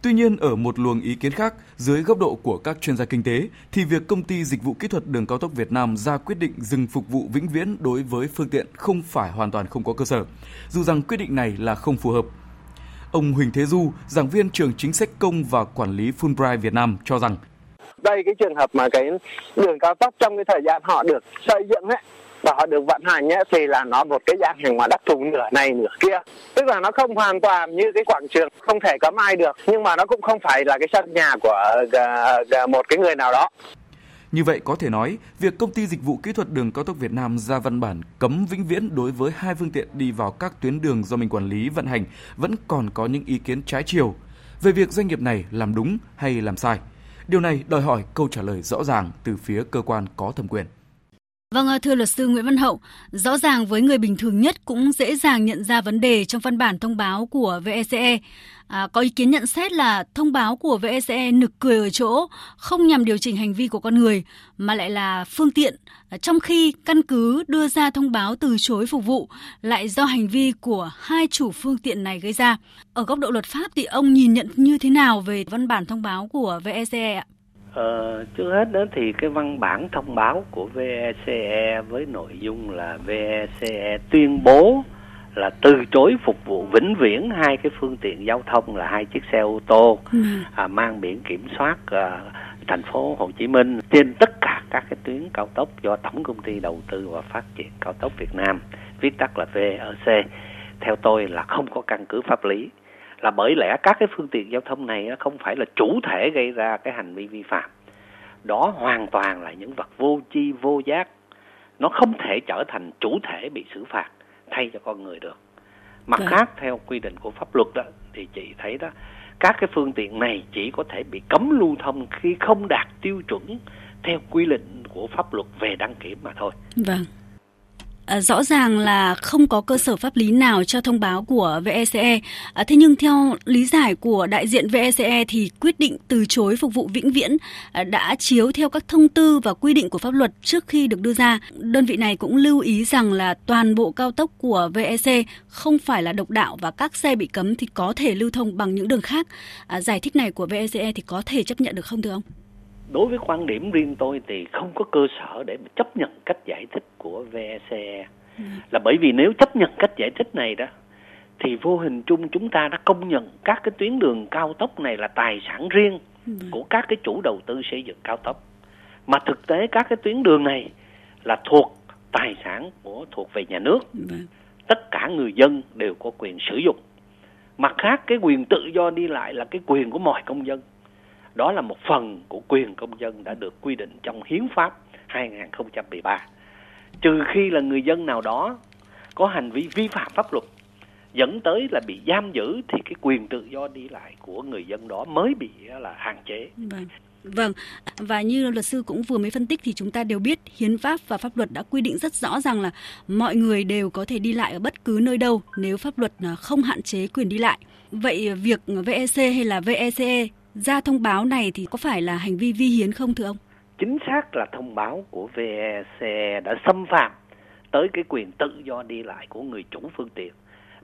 S10: Tuy nhiên, ở một luồng ý kiến khác, dưới góc độ của các chuyên gia kinh tế, thì việc công ty dịch vụ kỹ thuật đường cao tốc Việt Nam ra quyết định dừng phục vụ vĩnh viễn đối với phương tiện không phải hoàn toàn không có cơ sở, dù rằng quyết định này là không phù hợp. Ông Huỳnh Thế Du, giảng viên trường chính sách công và quản lý Fulbright Việt Nam cho rằng
S17: đây cái trường hợp mà cái đường cao tốc trong cái thời gian họ được xây dựng ấy và họ được vận hành ấy, thì là nó một cái dạng hàng hóa đặc thù nửa này nửa kia tức là nó không hoàn toàn như cái quảng trường không thể cấm ai được nhưng mà nó cũng không phải là cái sân nhà của ờ, ờ, một cái người nào đó
S10: như vậy có thể nói, việc công ty dịch vụ kỹ thuật đường cao tốc Việt Nam ra văn bản cấm vĩnh viễn đối với hai phương tiện đi vào các tuyến đường do mình quản lý vận hành vẫn còn có những ý kiến trái chiều về việc doanh nghiệp này làm đúng hay làm sai. Điều này đòi hỏi câu trả lời rõ ràng từ phía cơ quan có thẩm quyền.
S13: Vâng, ờ, thưa luật sư Nguyễn Văn Hậu, rõ ràng với người bình thường nhất cũng dễ dàng nhận ra vấn đề trong văn bản thông báo của VECE. À, có ý kiến nhận xét là thông báo của VECE nực cười ở chỗ không nhằm điều chỉnh hành vi của con người mà lại là phương tiện, à, trong khi căn cứ đưa ra thông báo từ chối phục vụ lại do hành vi của hai chủ phương tiện này gây ra. Ở góc độ luật pháp thì ông nhìn nhận như thế nào về văn bản thông báo của VECE ạ?
S14: Ờ, trước hết đó thì cái văn bản thông báo của VECE e với nội dung là VECE e tuyên bố là từ chối phục vụ vĩnh viễn hai cái phương tiện giao thông là hai chiếc xe ô tô ừ. à, mang biển kiểm soát à, thành phố Hồ Chí Minh trên tất cả các cái tuyến cao tốc do Tổng công ty đầu tư và phát triển cao tốc Việt Nam viết tắt là VEC theo tôi là không có căn cứ pháp lý là bởi lẽ các cái phương tiện giao thông này không phải là chủ thể gây ra cái hành vi vi phạm đó hoàn toàn là những vật vô tri vô giác nó không thể trở thành chủ thể bị xử phạt thay cho con người được mặt dạ. khác theo quy định của pháp luật đó thì chị thấy đó các cái phương tiện này chỉ có thể bị cấm lưu thông khi không đạt tiêu chuẩn theo quy định của pháp luật về đăng kiểm mà thôi.
S13: Vâng. À, rõ ràng là không có cơ sở pháp lý nào cho thông báo của VECE. À, thế nhưng theo lý giải của đại diện VECE thì quyết định từ chối phục vụ vĩnh viễn à, đã chiếu theo các thông tư và quy định của pháp luật trước khi được đưa ra. Đơn vị này cũng lưu ý rằng là toàn bộ cao tốc của VEC không phải là độc đạo và các xe bị cấm thì có thể lưu thông bằng những đường khác. À, giải thích này của VECE thì có thể chấp nhận được không thưa ông?
S14: Đối với quan điểm riêng tôi thì không có cơ sở để chấp nhận cách giải thích của VEC ừ. là bởi vì nếu chấp nhận cách giải thích này đó thì vô hình chung chúng ta đã công nhận các cái tuyến đường cao tốc này là tài sản riêng ừ. của các cái chủ đầu tư xây dựng cao tốc mà thực tế các cái tuyến đường này là thuộc tài sản của thuộc về nhà nước ừ. tất cả người dân đều có quyền sử dụng mặt khác cái quyền tự do đi lại là cái quyền của mọi công dân đó là một phần của quyền công dân đã được quy định trong hiến pháp 2013. Trừ khi là người dân nào đó có hành vi vi phạm pháp luật dẫn tới là bị giam giữ thì cái quyền tự do đi lại của người dân đó mới bị là hạn chế.
S13: Vâng. Vâng, và như luật sư cũng vừa mới phân tích thì chúng ta đều biết hiến pháp và pháp luật đã quy định rất rõ rằng là mọi người đều có thể đi lại ở bất cứ nơi đâu nếu pháp luật à, không hạn chế quyền đi lại. Vậy việc VEC hay là VECE ra thông báo này thì có phải là hành vi vi hiến không thưa ông?
S14: Chính xác là thông báo của VEC đã xâm phạm tới cái quyền tự do đi lại của người chủ phương tiện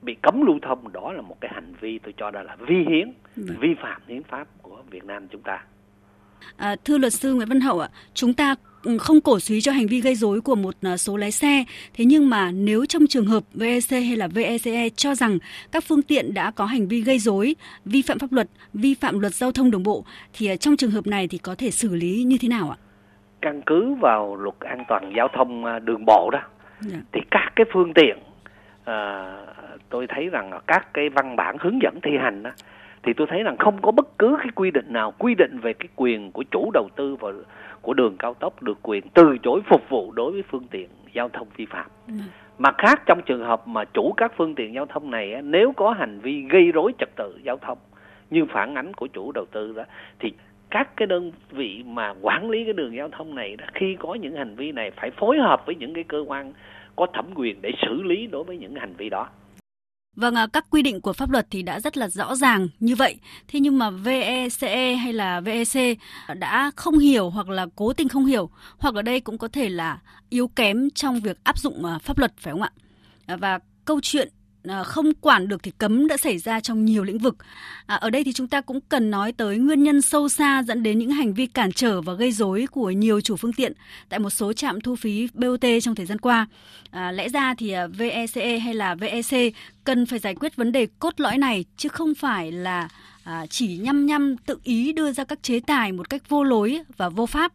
S14: bị cấm lưu thông đó là một cái hành vi tôi cho đó là vi hiến vâng. vi phạm hiến pháp của Việt Nam chúng ta
S13: À, thưa luật sư Nguyễn Văn Hậu ạ, chúng ta không cổ suý cho hành vi gây rối của một à, số lái xe. Thế nhưng mà nếu trong trường hợp VEC hay là VECE e cho rằng các phương tiện đã có hành vi gây rối, vi phạm pháp luật, vi phạm luật giao thông đường bộ thì à, trong trường hợp này thì có thể xử lý như thế nào ạ?
S14: Căn cứ vào luật an toàn giao thông à, đường bộ đó dạ. thì các cái phương tiện à, tôi thấy rằng các cái văn bản hướng dẫn thi hành đó thì tôi thấy rằng không có bất cứ cái quy định nào quy định về cái quyền của chủ đầu tư và của đường cao tốc được quyền từ chối phục vụ đối với phương tiện giao thông vi phạm. Ừ. Mặt khác trong trường hợp mà chủ các phương tiện giao thông này nếu có hành vi gây rối trật tự giao thông như phản ánh của chủ đầu tư đó thì các cái đơn vị mà quản lý cái đường giao thông này đó, khi có những hành vi này phải phối hợp với những cái cơ quan có thẩm quyền để xử lý đối với những hành vi đó.
S13: Vâng, các quy định của pháp luật thì đã rất là rõ ràng như vậy. Thế nhưng mà VECE hay là VEC đã không hiểu hoặc là cố tình không hiểu, hoặc ở đây cũng có thể là yếu kém trong việc áp dụng à, pháp luật phải không ạ? Và câu chuyện Ờ, không quản được thì cấm đã xảy ra trong nhiều lĩnh vực. À, ở đây thì chúng ta cũng cần nói tới nguyên nhân sâu xa dẫn đến những hành vi cản trở và gây rối của nhiều chủ phương tiện tại một số trạm thu phí BOT trong thời gian qua. À, lẽ ra thì à, VECE hay là VEC cần phải giải quyết vấn đề cốt lõi này chứ không phải là à, chỉ nhăm nhăm tự ý đưa ra các chế tài một cách vô lối và vô pháp.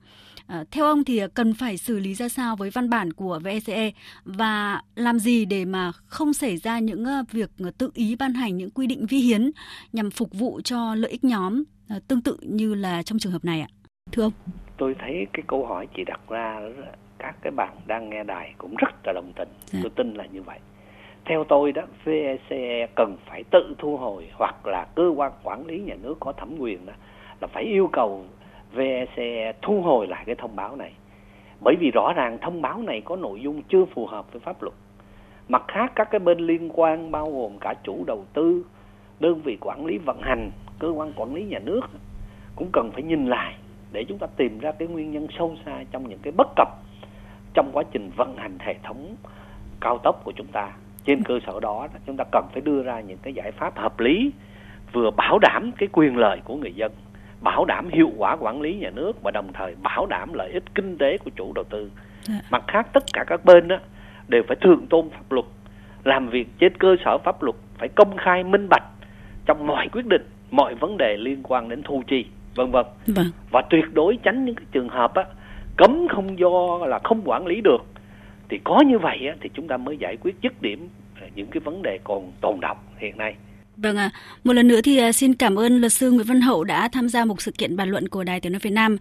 S13: À, theo ông thì cần phải xử lý ra sao với văn bản của VECE và làm gì để mà không xảy ra những ờ, việc tự ý ban hành những quy định vi hiến nhằm phục vụ cho lợi ích nhóm ờ, tương tự như là trong trường hợp này ạ? Thưa ông.
S14: Tôi thấy cái câu hỏi chị đặt ra các cái bạn đang nghe đài cũng rất là đồng tình. Dạ. Tôi tin là như vậy. Theo tôi đó, VECE cần phải tự thu hồi hoặc là cơ quan quản lý nhà nước có thẩm quyền đó là phải yêu cầu VEC thu hồi lại cái thông báo này. Bởi vì rõ ràng thông báo này có nội dung chưa phù hợp với pháp luật. Mặt khác các cái bên liên quan bao gồm cả chủ đầu tư, đơn vị quản lý vận hành, cơ quan quản lý nhà nước cũng cần phải nhìn lại để chúng ta tìm ra cái nguyên nhân sâu xa trong những cái bất cập trong quá trình vận hành hệ thống cao tốc của chúng ta. Trên cơ sở đó chúng ta cần phải đưa ra những cái giải pháp hợp lý vừa bảo đảm cái quyền lợi của người dân bảo đảm hiệu quả quản lý nhà nước và đồng thời bảo đảm lợi ích kinh tế của chủ đầu tư. À. Mặt khác tất cả các bên đó đều phải thượng tôn pháp luật, làm việc trên cơ sở pháp luật phải công khai minh bạch trong mọi quyết định, mọi vấn đề liên quan đến thu chi, vân vân. Vâng. Và tuyệt đối tránh những cái trường hợp á cấm không do là không quản lý được. Thì có như vậy á, thì chúng ta mới giải quyết dứt điểm những cái vấn đề còn tồn động hiện nay.
S13: Vâng ạ, à, một lần nữa thì à, xin cảm ơn luật sư Nguyễn Văn Hậu đã tham gia một sự kiện bàn luận của Đài Tiếng nói Việt Nam.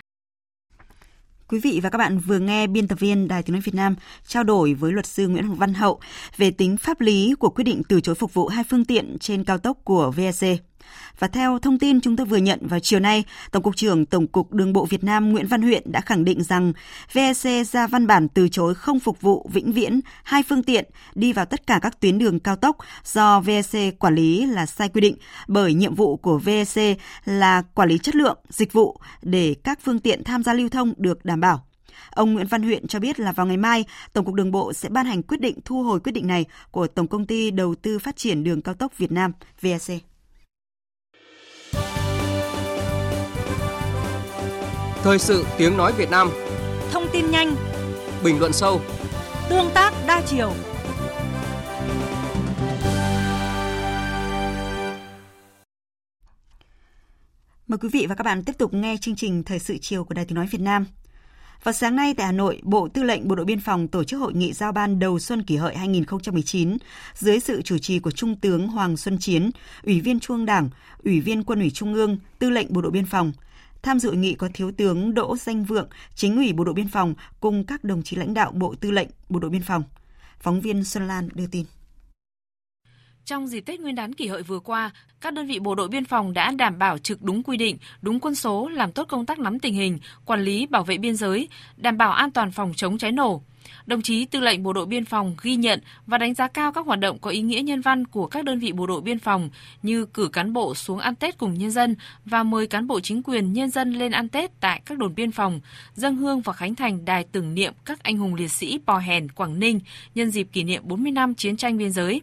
S1: Quý vị và các bạn vừa nghe biên tập viên Đài Tiếng nói Việt Nam trao đổi với luật sư Nguyễn Văn Hậu về tính pháp lý của quyết định từ chối phục vụ hai phương tiện trên cao tốc của VEC. Và theo thông tin chúng tôi vừa nhận vào chiều nay, Tổng cục trưởng Tổng cục Đường bộ Việt Nam Nguyễn Văn Huyện đã khẳng định rằng VEC ra văn bản từ chối không phục vụ vĩnh viễn hai phương tiện đi vào tất cả các tuyến đường cao tốc do VEC quản lý là sai quy định bởi nhiệm vụ của VEC là quản lý chất lượng dịch vụ để các phương tiện tham gia lưu thông được đảm bảo. Ông Nguyễn Văn Huyện cho biết là vào ngày mai, Tổng cục Đường bộ sẽ ban hành quyết định thu hồi quyết định này của Tổng công ty Đầu tư Phát triển Đường cao tốc Việt Nam VEC.
S18: Thời sự tiếng nói Việt Nam
S19: Thông tin nhanh
S18: Bình luận sâu
S19: Tương tác đa chiều
S1: Mời quý vị và các bạn tiếp tục nghe chương trình Thời sự chiều của Đài Tiếng Nói Việt Nam. Vào sáng nay tại Hà Nội, Bộ Tư lệnh Bộ đội Biên phòng tổ chức hội nghị giao ban đầu xuân kỷ hợi 2019 dưới sự chủ trì của Trung tướng Hoàng Xuân Chiến, Ủy viên Trung ương Đảng, Ủy viên Quân ủy Trung ương, Tư lệnh Bộ đội Biên phòng. Tham dự hội nghị có Thiếu tướng Đỗ Danh Vượng, Chính ủy Bộ đội Biên phòng cùng các đồng chí lãnh đạo Bộ Tư lệnh Bộ đội Biên phòng. Phóng viên Xuân Lan đưa tin.
S20: Trong dịp Tết Nguyên đán kỷ hợi vừa qua, các đơn vị bộ đội biên phòng đã đảm bảo trực đúng quy định, đúng quân số, làm tốt công tác nắm tình hình, quản lý bảo vệ biên giới, đảm bảo an toàn phòng chống cháy nổ. Đồng chí Tư lệnh Bộ đội Biên phòng ghi nhận và đánh giá cao các hoạt động có ý nghĩa nhân văn của các đơn vị bộ đội biên phòng như cử cán bộ xuống ăn Tết cùng nhân dân và mời cán bộ chính quyền nhân dân lên ăn Tết tại các đồn biên phòng, dâng hương và khánh thành đài tưởng niệm các anh hùng liệt sĩ Pò Hèn, Quảng Ninh nhân dịp kỷ niệm 40 năm chiến tranh biên giới.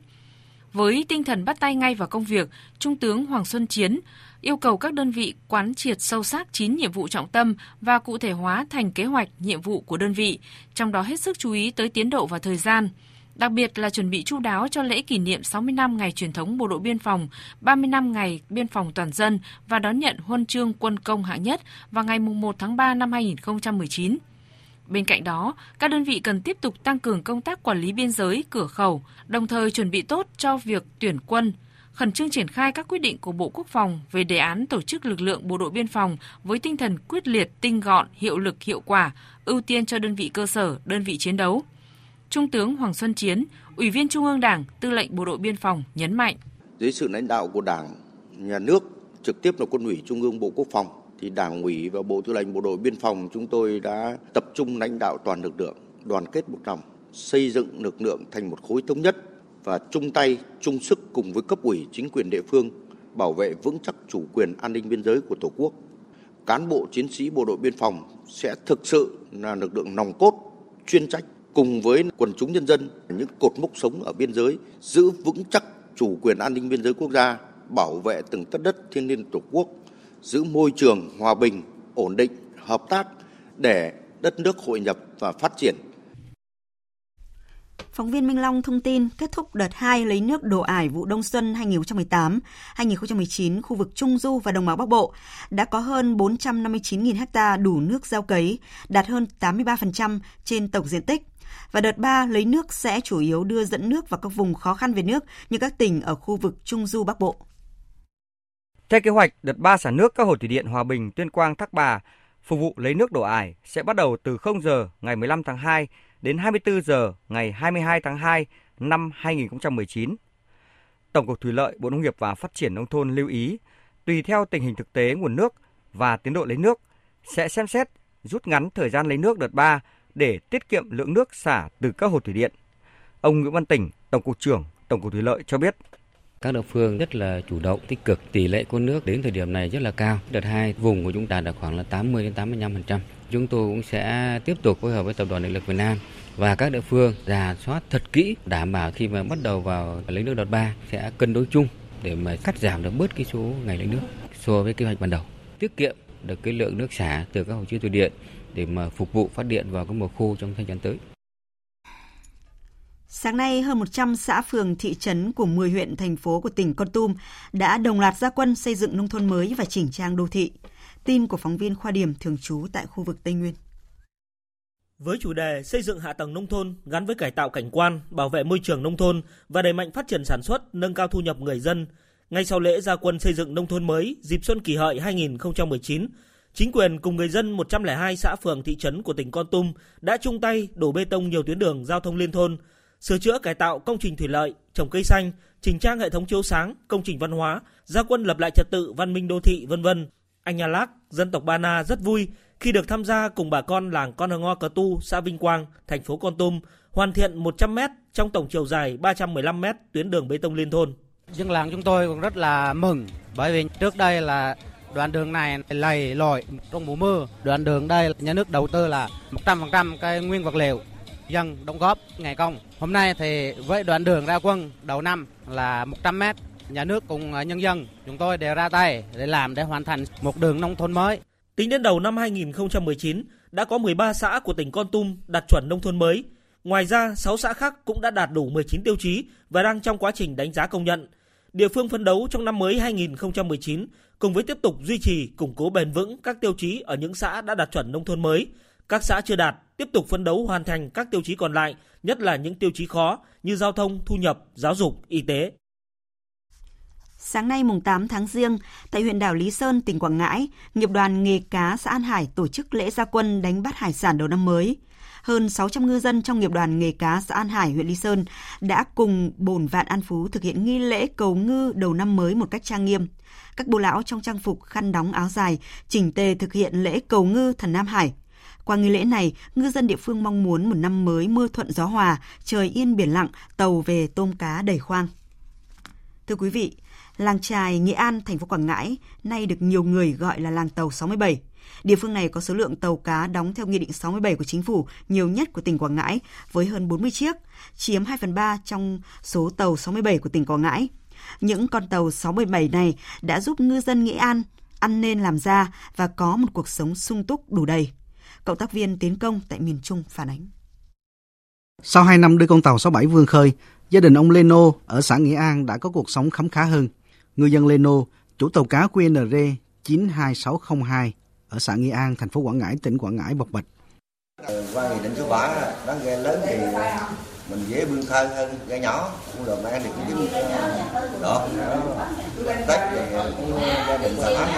S20: Với tinh thần bắt tay ngay vào công việc, Trung tướng Hoàng Xuân Chiến yêu cầu các đơn vị quán triệt sâu sắc 9 nhiệm vụ trọng tâm và cụ thể hóa thành kế hoạch, nhiệm vụ của đơn vị, trong đó hết sức chú ý tới tiến độ và thời gian. Đặc biệt là chuẩn bị chu đáo cho lễ kỷ niệm 60 năm ngày truyền thống bộ đội biên phòng, 30 năm ngày biên phòng toàn dân và đón nhận huân chương quân công hạng nhất vào ngày 1 tháng 3 năm 2019. Bên cạnh đó, các đơn vị cần tiếp tục tăng cường công tác quản lý biên giới, cửa khẩu, đồng thời chuẩn bị tốt cho việc tuyển quân, khẩn trương triển khai các quyết định của Bộ Quốc phòng về đề án tổ chức lực lượng bộ đội biên phòng với tinh thần quyết liệt, tinh gọn, hiệu lực, hiệu quả, ưu tiên cho đơn vị cơ sở, đơn vị chiến đấu. Trung tướng Hoàng Xuân Chiến, Ủy viên Trung ương Đảng, Tư lệnh Bộ đội Biên phòng nhấn mạnh.
S21: Dưới sự lãnh đạo của Đảng, Nhà nước, trực tiếp là Quân ủy Trung ương Bộ Quốc phòng, thì Đảng ủy và Bộ Tư lệnh Bộ đội Biên phòng chúng tôi đã tập trung lãnh đạo toàn lực lượng, đoàn kết một lòng, xây dựng lực lượng thành một khối thống nhất và chung tay, chung sức cùng với cấp ủy chính quyền địa phương bảo vệ vững chắc chủ quyền an ninh biên giới của Tổ quốc. Cán bộ chiến sĩ bộ đội biên phòng sẽ thực sự là lực lượng nòng cốt, chuyên trách cùng với quần chúng nhân dân những cột mốc sống ở biên giới giữ vững chắc chủ quyền an ninh biên giới quốc gia, bảo vệ từng tất đất thiên liêng Tổ quốc, giữ môi trường hòa bình, ổn định, hợp tác để đất nước hội nhập và phát triển
S1: Phóng viên Minh Long thông tin kết thúc đợt 2 lấy nước đổ ải vụ đông xuân 2018-2019 khu vực Trung Du và Đồng bằng Bắc Bộ đã có hơn 459.000 ha đủ nước gieo cấy, đạt hơn 83% trên tổng diện tích. Và đợt 3 lấy nước sẽ chủ yếu đưa dẫn nước vào các vùng khó khăn về nước như các tỉnh ở khu vực Trung Du Bắc Bộ.
S22: Theo kế hoạch, đợt 3 xả nước các hồ thủy điện Hòa Bình, Tuyên Quang, Thác Bà phục vụ lấy nước đổ ải sẽ bắt đầu từ 0 giờ ngày 15 tháng 2 đến 24 giờ ngày 22 tháng 2 năm 2019. Tổng cục Thủy lợi, Bộ Nông nghiệp và Phát triển nông thôn lưu ý, tùy theo tình hình thực tế nguồn nước và tiến độ lấy nước sẽ xem xét rút ngắn thời gian lấy nước đợt 3 để tiết kiệm lượng nước xả từ các hồ thủy điện. Ông Nguyễn Văn Tỉnh, Tổng cục trưởng Tổng cục Thủy lợi cho biết
S23: các địa phương rất là chủ động, tích cực, tỷ lệ có nước đến thời điểm này rất là cao. Đợt 2 vùng của chúng ta đạt khoảng là 80 đến 85%. Chúng tôi cũng sẽ tiếp tục phối hợp với Tập đoàn Điện lực Việt Nam và các địa phương giả soát thật kỹ đảm bảo khi mà bắt đầu vào lấy nước đợt 3 sẽ cân đối chung để mà cắt giảm được bớt cái số ngày lấy nước so với kế hoạch ban đầu. Tiết kiệm được cái lượng nước xả từ các hồ chứa thủy điện để mà phục vụ phát điện vào cái mùa khô trong thời gian tới.
S1: Sáng nay, hơn 100 xã phường thị trấn của 10 huyện thành phố của tỉnh Con Tum đã đồng loạt ra quân xây dựng nông thôn mới và chỉnh trang đô thị. Tin của phóng viên Khoa Điểm thường trú tại khu vực Tây Nguyên.
S24: Với chủ đề xây dựng hạ tầng nông thôn gắn với cải tạo cảnh quan, bảo vệ môi trường nông thôn và đẩy mạnh phát triển sản xuất, nâng cao thu nhập người dân, ngay sau lễ gia quân xây dựng nông thôn mới dịp Xuân Kỷ Hợi 2019, chính quyền cùng người dân 102 xã phường thị trấn của tỉnh Con Tum đã chung tay đổ bê tông nhiều tuyến đường giao thông liên thôn, sửa chữa cải tạo công trình thủy lợi, trồng cây xanh, chỉnh trang hệ thống chiếu sáng, công trình văn hóa, gia quân lập lại trật tự văn minh đô thị vân vân. Anh Nha Lác, dân tộc Ba Na rất vui khi được tham gia cùng bà con làng Con Hờ Ngo Cờ Tu, xã Vinh Quang, thành phố Con Tum hoàn thiện 100 m trong tổng chiều dài 315 m tuyến đường bê tông liên thôn.
S25: Dân làng chúng tôi cũng rất là mừng bởi vì trước đây là đoạn đường này lầy lội trong mùa mưa. Đoạn đường đây nhà nước đầu tư là 100% cái nguyên vật liệu dân đóng góp ngày công. Hôm nay thì với đoạn đường ra quân đầu năm là 100 m nhà nước cùng à, nhân dân chúng tôi đều ra tay để làm để hoàn thành một đường nông thôn mới.
S24: Tính đến đầu năm 2019, đã có 13 xã của tỉnh Con Tum đạt chuẩn nông thôn mới. Ngoài ra, 6 xã khác cũng đã đạt đủ 19 tiêu chí và đang trong quá trình đánh giá công nhận. Địa phương phấn đấu trong năm mới 2019 cùng với tiếp tục duy trì, củng cố bền vững các tiêu chí ở những xã đã đạt chuẩn nông thôn mới. Các xã chưa đạt tiếp tục phấn đấu hoàn thành các tiêu chí còn lại, nhất là những tiêu chí khó như giao thông, thu nhập, giáo dục, y tế.
S1: Sáng nay mùng 8 tháng Giêng, tại huyện đảo Lý Sơn, tỉnh Quảng Ngãi, nghiệp đoàn nghề cá xã An Hải tổ chức lễ gia quân đánh bắt hải sản đầu năm mới. Hơn 600 ngư dân trong nghiệp đoàn nghề cá xã An Hải, huyện Lý Sơn đã cùng bồn vạn An Phú thực hiện nghi lễ cầu ngư đầu năm mới một cách trang nghiêm. Các bố lão trong trang phục khăn đóng áo dài, chỉnh tề thực hiện lễ cầu ngư thần Nam Hải. Qua nghi lễ này, ngư dân địa phương mong muốn một năm mới mưa thuận gió hòa, trời yên biển lặng, tàu về tôm cá đầy khoang. Thưa quý vị, làng trài Nghệ An, thành phố Quảng Ngãi nay được nhiều người gọi là làng tàu 67. Địa phương này có số lượng tàu cá đóng theo Nghị định 67 của Chính phủ nhiều nhất của tỉnh Quảng Ngãi với hơn 40 chiếc, chiếm 2 phần 3 trong số tàu 67 của tỉnh Quảng Ngãi. Những con tàu 67 này đã giúp ngư dân Nghệ An ăn nên làm ra và có một cuộc sống sung túc đủ đầy. Cộng tác viên Tiến Công tại miền Trung phản ánh.
S26: Sau 2 năm đưa con tàu 67 vươn khơi, gia đình ông Leno ở xã Nghĩa An đã có cuộc sống khấm khá hơn. Ngư dân Leno, chủ tàu cá QNR 92602 ở xã Nghĩa An, thành phố Quảng Ngãi, tỉnh Quảng Ngãi bộc bạch.
S27: Qua nghị định số 3, đáng ghe lớn thì mình dễ vươn khơi hơn ghe nhỏ. Cũng được mà thì cũng dính đó. Tết thì cũng gia đình phản ánh.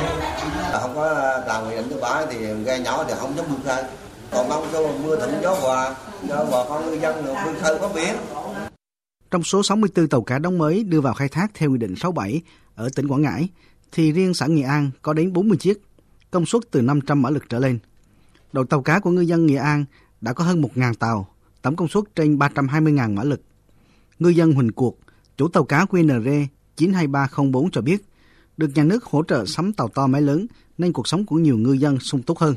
S27: Không có làm nghị định số 3 thì ghe nhỏ thì không dám vươn khơi. Còn mong cho mưa thuận gió hòa cho bà con ngư dân vươn khơi có biển.
S26: Trong số 64 tàu cá đóng mới đưa vào khai thác theo Nghị định 67 ở tỉnh Quảng Ngãi, thì riêng xã Nghệ An có đến 40 chiếc, công suất từ 500 mã lực trở lên. Đội tàu cá của ngư dân Nghệ An đã có hơn 1.000 tàu, tổng công suất trên 320.000 mã lực. Ngư dân Huỳnh Cuộc, chủ tàu cá QNR 92304 cho biết, được nhà nước hỗ trợ sắm tàu to máy lớn nên cuộc sống của nhiều ngư dân sung túc hơn.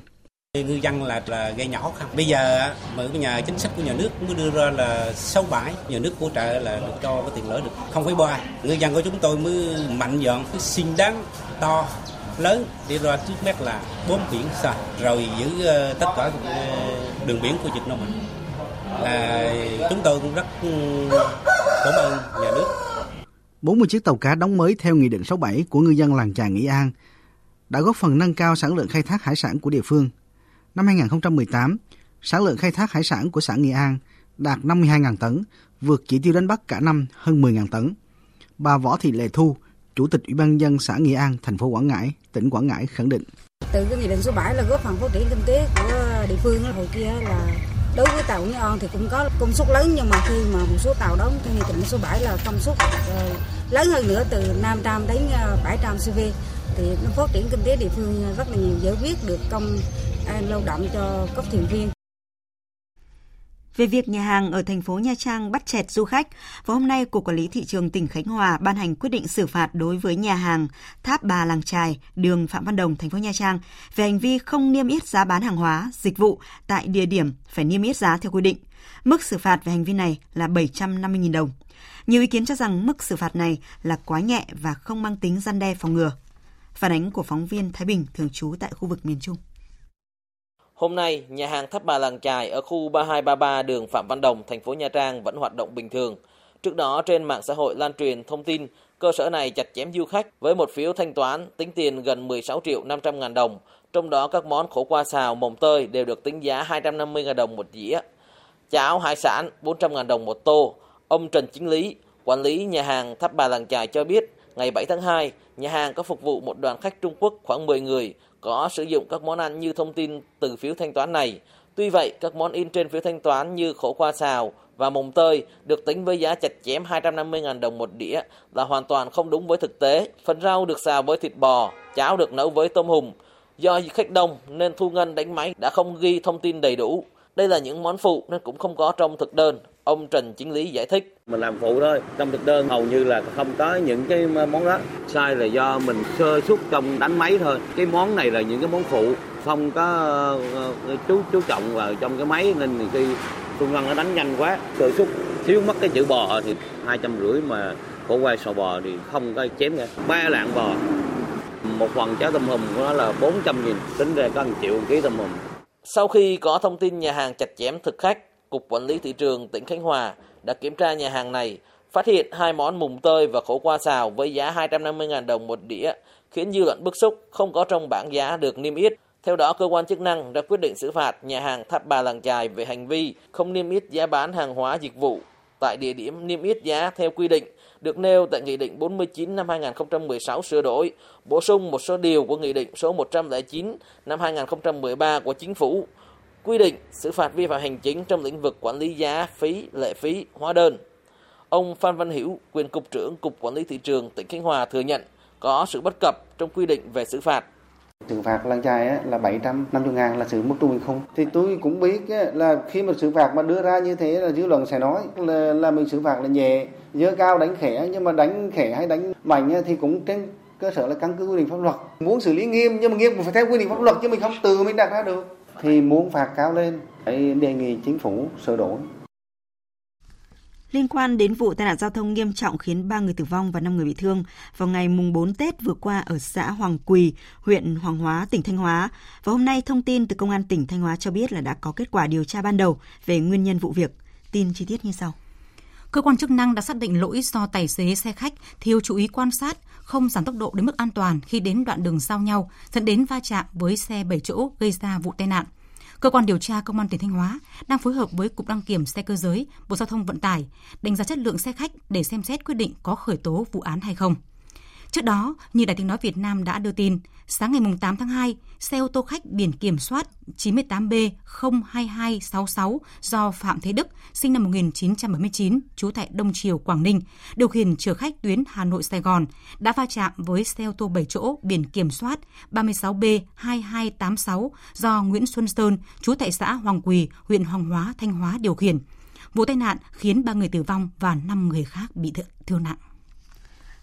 S28: Ngư dân là là gây nhỏ không? Bây giờ mở nhà chính sách của nhà nước mới đưa ra là sáu bãi, nhà nước hỗ trợ là được cho cái tiền lợi được không phải ba. Ngư dân của chúng tôi mới mạnh dọn cái xinh đáng to lớn đi ra trước mắt là bốn biển sạch, rồi giữ ờ, tất cả ờ, đường biển của Việt Nam mình là chúng tôi cũng rất ừ, cảm ơn nhà nước
S26: 40 chiếc tàu cá đóng mới theo Nghị định 67 của ngư dân làng trà Nghĩa An đã góp phần nâng cao sản lượng khai thác hải sản của địa phương. Năm 2018, sản lượng khai thác hải sản của xã Nghĩa An đạt 52.000 tấn, vượt chỉ tiêu đánh bắt cả năm hơn 10.000 tấn. Bà Võ Thị Lệ Thu, Chủ tịch Ủy ban dân xã Nghĩa An, thành phố Quảng Ngãi, tỉnh Quảng Ngãi khẳng định.
S29: Từ cái nghị định số 7 là góp phần phát triển kinh tế của địa phương hồi kia là đối với tàu Nghệ An thì cũng có công suất lớn nhưng mà khi mà một số tàu đóng theo nghị định số 7 là công suất ờ, lớn hơn nữa từ 500 đến ờ, 700 CV thì nó phát triển kinh tế địa phương rất là nhiều giải quyết được công an lao động cho các thuyền viên.
S1: Về việc nhà hàng ở thành phố Nha Trang bắt chẹt du khách, vào hôm nay Cục Quản lý Thị trường tỉnh Khánh Hòa ban hành quyết định xử phạt đối với nhà hàng Tháp Bà Làng Trài, đường Phạm Văn Đồng, thành phố Nha Trang về hành vi không niêm yết giá bán hàng hóa, dịch vụ tại địa điểm phải niêm yết giá theo quy định. Mức xử phạt về hành vi này là 750.000 đồng. Nhiều ý kiến cho rằng mức xử phạt này là quá nhẹ và không mang tính gian đe phòng ngừa. Phản ánh của phóng viên Thái Bình thường trú tại khu vực miền Trung.
S30: Hôm nay, nhà hàng Tháp Bà Làng Trài ở khu 3233 đường Phạm Văn Đồng, thành phố Nha Trang vẫn hoạt động bình thường. Trước đó, trên mạng xã hội lan truyền thông tin cơ sở này chặt chém du khách với một phiếu thanh toán tính tiền gần 16 triệu 500 ngàn đồng. Trong đó các món khổ qua xào, mồng tơi đều được tính giá 250 ngàn đồng một dĩa. Cháo hải sản 400 ngàn đồng một tô. Ông Trần Chính Lý, quản lý nhà hàng Tháp Bà Làng Trài cho biết, ngày 7 tháng 2, nhà hàng có phục vụ một đoàn khách Trung Quốc khoảng 10 người có sử dụng các món ăn như thông tin từ phiếu thanh toán này. Tuy vậy, các món in trên phiếu thanh toán như khổ qua xào và mồng tơi được tính với giá chặt chém 250.000 đồng một đĩa là hoàn toàn không đúng với thực tế. Phần rau được xào với thịt bò, cháo được nấu với tôm hùm. Do khách đông nên Thu Ngân đánh máy đã không ghi thông tin đầy đủ. Đây là những món phụ nên cũng không có trong thực đơn. Ông Trần Chính Lý giải thích.
S31: Mình làm phụ thôi, trong thực đơn hầu như là không có những cái món đó. Sai là do mình sơ suất trong đánh máy thôi. Cái món này là những cái món phụ, không có ờ, chú chú trọng vào trong cái máy nên khi Xuân Ngân nó đánh nhanh quá, sơ suất thiếu mất cái chữ bò thì hai trăm rưỡi mà khổ quay sò bò thì không có chém ra. Ba lạng bò, một phần cháo tôm hùm của nó là 400 nghìn, tính ra có 1 triệu ký tôm hùm.
S30: Sau khi có thông tin nhà hàng chặt chém thực khách, Cục Quản lý Thị trường tỉnh Khánh Hòa đã kiểm tra nhà hàng này, phát hiện hai món mùng tơi và khổ qua xào với giá 250.000 đồng một đĩa, khiến dư luận bức xúc không có trong bảng giá được niêm yết. Theo đó, cơ quan chức năng đã quyết định xử phạt nhà hàng Tháp Bà Làng Chài về hành vi không niêm yết giá bán hàng hóa dịch vụ tại địa điểm niêm yết giá theo quy định được nêu tại Nghị định 49 năm 2016 sửa đổi, bổ sung một số điều của Nghị định số 109 năm 2013 của Chính phủ, quy định xử phạt vi phạm hành chính trong lĩnh vực quản lý giá, phí, lệ phí, hóa đơn. Ông Phan Văn Hiểu, quyền cục trưởng Cục Quản lý Thị trường tỉnh Khánh Hòa thừa nhận có sự bất cập trong quy định về xử phạt.
S32: Xử phạt làng chài á, là 750 ngàn là xử mức trung bình không. Thì tôi cũng biết á, là khi mà xử phạt mà đưa ra như thế là dư luận sẽ nói là, là mình xử phạt là nhẹ, dơ cao đánh khẽ nhưng mà đánh khẽ hay đánh mạnh á, thì cũng trên cơ sở là căn cứ quy định pháp luật. Muốn xử lý nghiêm nhưng mà nghiêm cũng phải theo quy định pháp luật chứ mình không từ mình đặt ra được. Thì muốn phạt cao lên, phải đề nghị chính phủ sửa đổi.
S1: Liên quan đến vụ tai nạn giao thông nghiêm trọng khiến 3 người tử vong và 5 người bị thương vào ngày mùng 4 Tết vừa qua ở xã Hoàng Quỳ, huyện Hoàng Hóa, tỉnh Thanh Hóa. Và hôm nay thông tin từ Công an tỉnh Thanh Hóa cho biết là đã có kết quả điều tra ban đầu về nguyên nhân vụ việc. Tin chi tiết như sau.
S2: Cơ quan chức năng đã xác định lỗi do tài xế xe khách thiếu chú ý quan sát, không giảm tốc độ đến mức an toàn khi đến đoạn đường giao nhau, dẫn đến va chạm với xe 7 chỗ gây ra vụ tai nạn. Cơ quan điều tra Công an tỉnh Thanh Hóa đang phối hợp với Cục đăng kiểm xe cơ giới, Bộ Giao thông Vận tải đánh giá chất lượng xe khách để xem xét quyết định có khởi tố vụ án hay không. Trước đó, như Đài tiếng nói Việt Nam đã đưa tin, sáng ngày 8 tháng 2, xe ô tô khách biển kiểm soát 98B02266 do Phạm Thế Đức, sinh năm 1979, trú tại Đông Triều, Quảng Ninh, điều khiển chở khách tuyến Hà Nội Sài Gòn đã va chạm với xe ô tô 7 chỗ biển kiểm soát 36B2286 do Nguyễn Xuân Sơn, trú tại xã Hoàng Quỳ, huyện Hoàng Hóa, Thanh Hóa điều khiển. Vụ tai nạn khiến 3 người tử vong và 5 người khác bị thương nặng.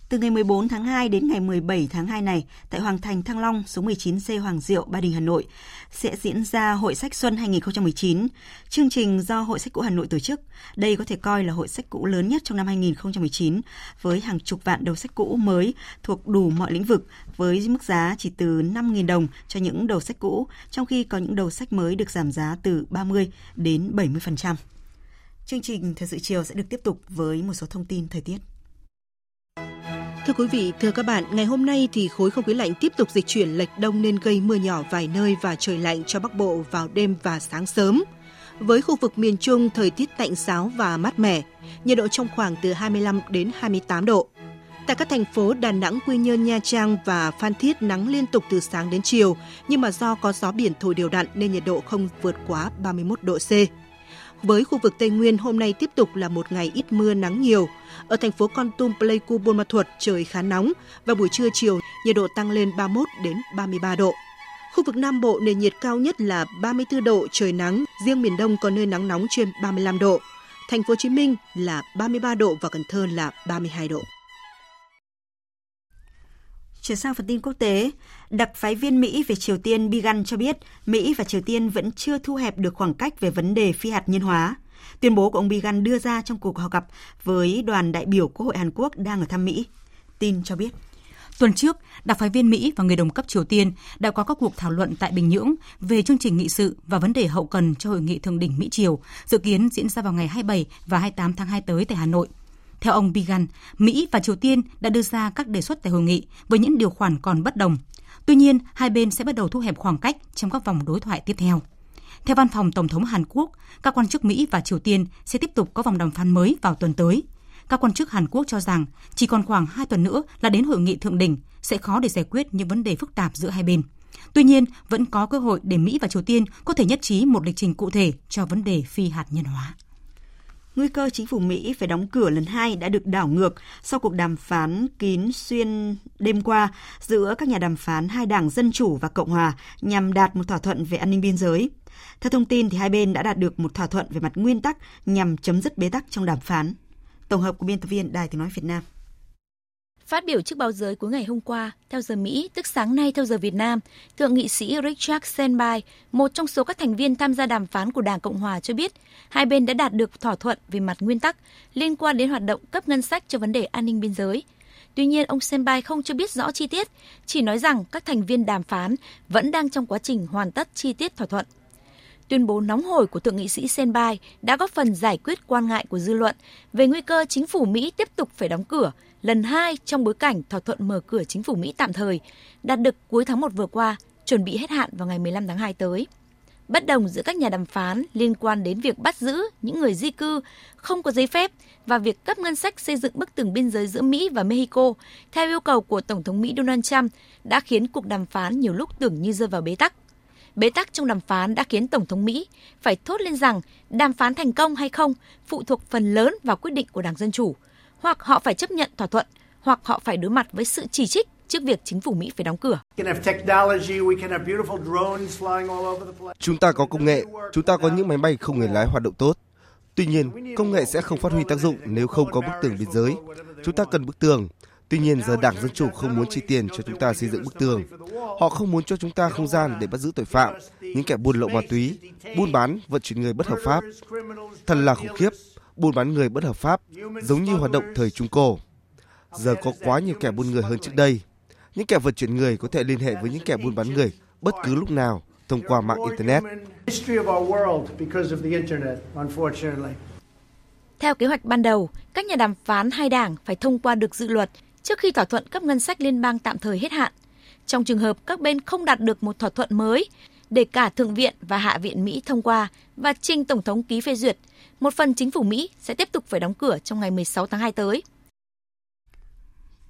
S1: Từ ngày 14 tháng 2 đến ngày 17 tháng 2 này, tại Hoàng Thành Thăng Long, số 19C Hoàng Diệu, Ba Đình, Hà Nội, sẽ diễn ra Hội sách Xuân 2019. Chương trình do Hội sách cũ Hà Nội tổ chức. Đây có thể coi là hội sách cũ lớn nhất trong năm 2019, với hàng chục vạn đầu sách cũ mới thuộc đủ mọi lĩnh vực, với mức giá chỉ từ 5.000 đồng cho những đầu sách cũ, trong khi có những đầu sách mới được giảm giá từ 30 đến 70%. Chương trình Thời sự chiều sẽ được tiếp tục với một số thông tin thời tiết.
S33: Thưa quý vị, thưa các bạn, ngày hôm nay thì khối không khí lạnh tiếp tục dịch chuyển lệch đông nên gây mưa nhỏ vài nơi và trời lạnh cho Bắc Bộ vào đêm và sáng sớm. Với khu vực miền Trung, thời tiết tạnh giáo và mát mẻ, nhiệt độ trong khoảng từ 25 đến 28 độ. Tại các thành phố Đà Nẵng, Quy Nhơn, Nha Trang và Phan Thiết nắng liên tục từ sáng đến chiều, nhưng mà do có gió biển thổi đều đặn nên nhiệt độ không vượt quá 31 độ C. Với khu vực Tây Nguyên, hôm nay tiếp tục là một ngày ít mưa nắng nhiều. Ở thành phố Con Tum, Pleiku, Buôn Ma Thuột trời khá nóng và buổi trưa chiều nhiệt độ tăng lên 31 đến 33 độ. Khu vực Nam Bộ nền nhiệt cao nhất là 34 độ trời nắng, riêng miền Đông có nơi nắng nóng trên 35 độ. Thành phố Hồ Chí Minh là 33 độ và Cần Thơ là 32 độ.
S1: Chuyển sang phần tin quốc tế, đặc phái viên Mỹ về Triều Tiên Bigan cho biết Mỹ và Triều Tiên vẫn chưa thu hẹp được khoảng cách về vấn đề phi hạt nhân hóa. Tuyên bố của ông Bigan đưa ra trong cuộc họp gặp với đoàn đại biểu Quốc hội Hàn Quốc đang ở thăm Mỹ. Tin cho biết.
S2: Tuần trước, đặc phái viên Mỹ và người đồng cấp Triều Tiên đã có các cuộc thảo luận tại Bình Nhưỡng về chương trình nghị sự và vấn đề hậu cần cho hội nghị thượng đỉnh Mỹ Triều, dự kiến diễn ra vào ngày 27 và 28 tháng 2 tới tại Hà Nội. Theo ông Bigan, Mỹ và Triều Tiên đã đưa ra các đề xuất tại hội nghị với những điều khoản còn bất đồng. Tuy nhiên, hai bên sẽ bắt đầu thu hẹp khoảng cách trong các vòng đối thoại tiếp theo. Theo văn phòng Tổng thống Hàn Quốc, các quan chức Mỹ và Triều Tiên sẽ tiếp tục có vòng đàm phán mới vào tuần tới. Các quan chức Hàn Quốc cho rằng chỉ còn khoảng 2 tuần nữa là đến hội nghị thượng đỉnh, sẽ khó để giải quyết những vấn đề phức tạp giữa hai bên.
S34: Tuy nhiên, vẫn có cơ hội để Mỹ và Triều Tiên có thể nhất trí một lịch trình cụ thể cho vấn đề phi hạt nhân hóa.
S1: Nguy cơ chính phủ Mỹ phải đóng cửa lần hai đã được đảo ngược sau cuộc đàm phán kín xuyên đêm qua giữa các nhà đàm phán hai đảng Dân Chủ và Cộng Hòa nhằm đạt một thỏa thuận về an ninh biên giới. Theo thông tin, thì hai bên đã đạt được một thỏa thuận về mặt nguyên tắc nhằm chấm dứt bế tắc trong đàm phán. Tổng hợp của biên tập viên Đài tiếng nói Việt Nam.
S35: Phát biểu trước báo giới cuối ngày hôm qua, theo giờ Mỹ, tức sáng nay theo giờ Việt Nam, Thượng nghị sĩ Richard Senbai, một trong số các thành viên tham gia đàm phán của Đảng Cộng Hòa cho biết, hai bên đã đạt được thỏa thuận về mặt nguyên tắc liên quan đến hoạt động cấp ngân sách cho vấn đề an ninh biên giới. Tuy nhiên, ông Senbai không cho biết rõ chi tiết, chỉ nói rằng các thành viên đàm phán vẫn đang trong quá trình hoàn tất chi tiết thỏa thuận. Tuyên bố nóng hổi của Thượng nghị sĩ Senbai đã góp phần giải quyết quan ngại của dư luận về nguy cơ chính phủ Mỹ tiếp tục phải đóng cửa lần hai trong bối cảnh thỏa thuận mở cửa chính phủ Mỹ tạm thời đạt được cuối tháng 1 vừa qua, chuẩn bị hết hạn vào ngày 15 tháng 2 tới. Bất đồng giữa các nhà đàm phán liên quan đến việc bắt giữ những người di cư không có giấy phép và việc cấp ngân sách xây dựng bức tường biên giới giữa Mỹ và Mexico theo yêu cầu của Tổng thống Mỹ Donald Trump đã khiến cuộc đàm phán nhiều lúc tưởng như rơi vào bế tắc. Bế tắc trong đàm phán đã khiến Tổng thống Mỹ phải thốt lên rằng đàm phán thành công hay không phụ thuộc phần lớn vào quyết định của Đảng Dân Chủ – hoặc họ phải chấp nhận thỏa thuận, hoặc họ phải đối mặt với sự chỉ trích trước việc chính phủ Mỹ phải đóng cửa.
S36: Chúng ta có công nghệ, chúng ta có những máy bay không người lái hoạt động tốt. Tuy nhiên, công nghệ sẽ không phát huy tác dụng nếu không có bức tường biên giới. Chúng ta cần bức tường. Tuy nhiên, giờ Đảng Dân Chủ không muốn chi tiền cho chúng ta xây dựng bức tường. Họ không muốn cho chúng ta không gian để bắt giữ tội phạm, những kẻ buôn lậu ma túy, buôn bán, vận chuyển người bất hợp pháp. Thật là khủng khiếp buôn bán người bất hợp pháp, giống như hoạt động thời Trung Cổ. Giờ có quá nhiều kẻ buôn người hơn trước đây. Những kẻ vận chuyển người có thể liên hệ với những kẻ buôn bán người bất cứ lúc nào thông qua mạng Internet.
S35: Theo kế hoạch ban đầu, các nhà đàm phán hai đảng phải thông qua được dự luật trước khi thỏa thuận cấp ngân sách liên bang tạm thời hết hạn. Trong trường hợp các bên không đạt được một thỏa thuận mới, để cả Thượng viện và Hạ viện Mỹ thông qua và trình Tổng thống ký phê duyệt, một phần chính phủ Mỹ sẽ tiếp tục phải đóng cửa trong ngày 16 tháng 2 tới.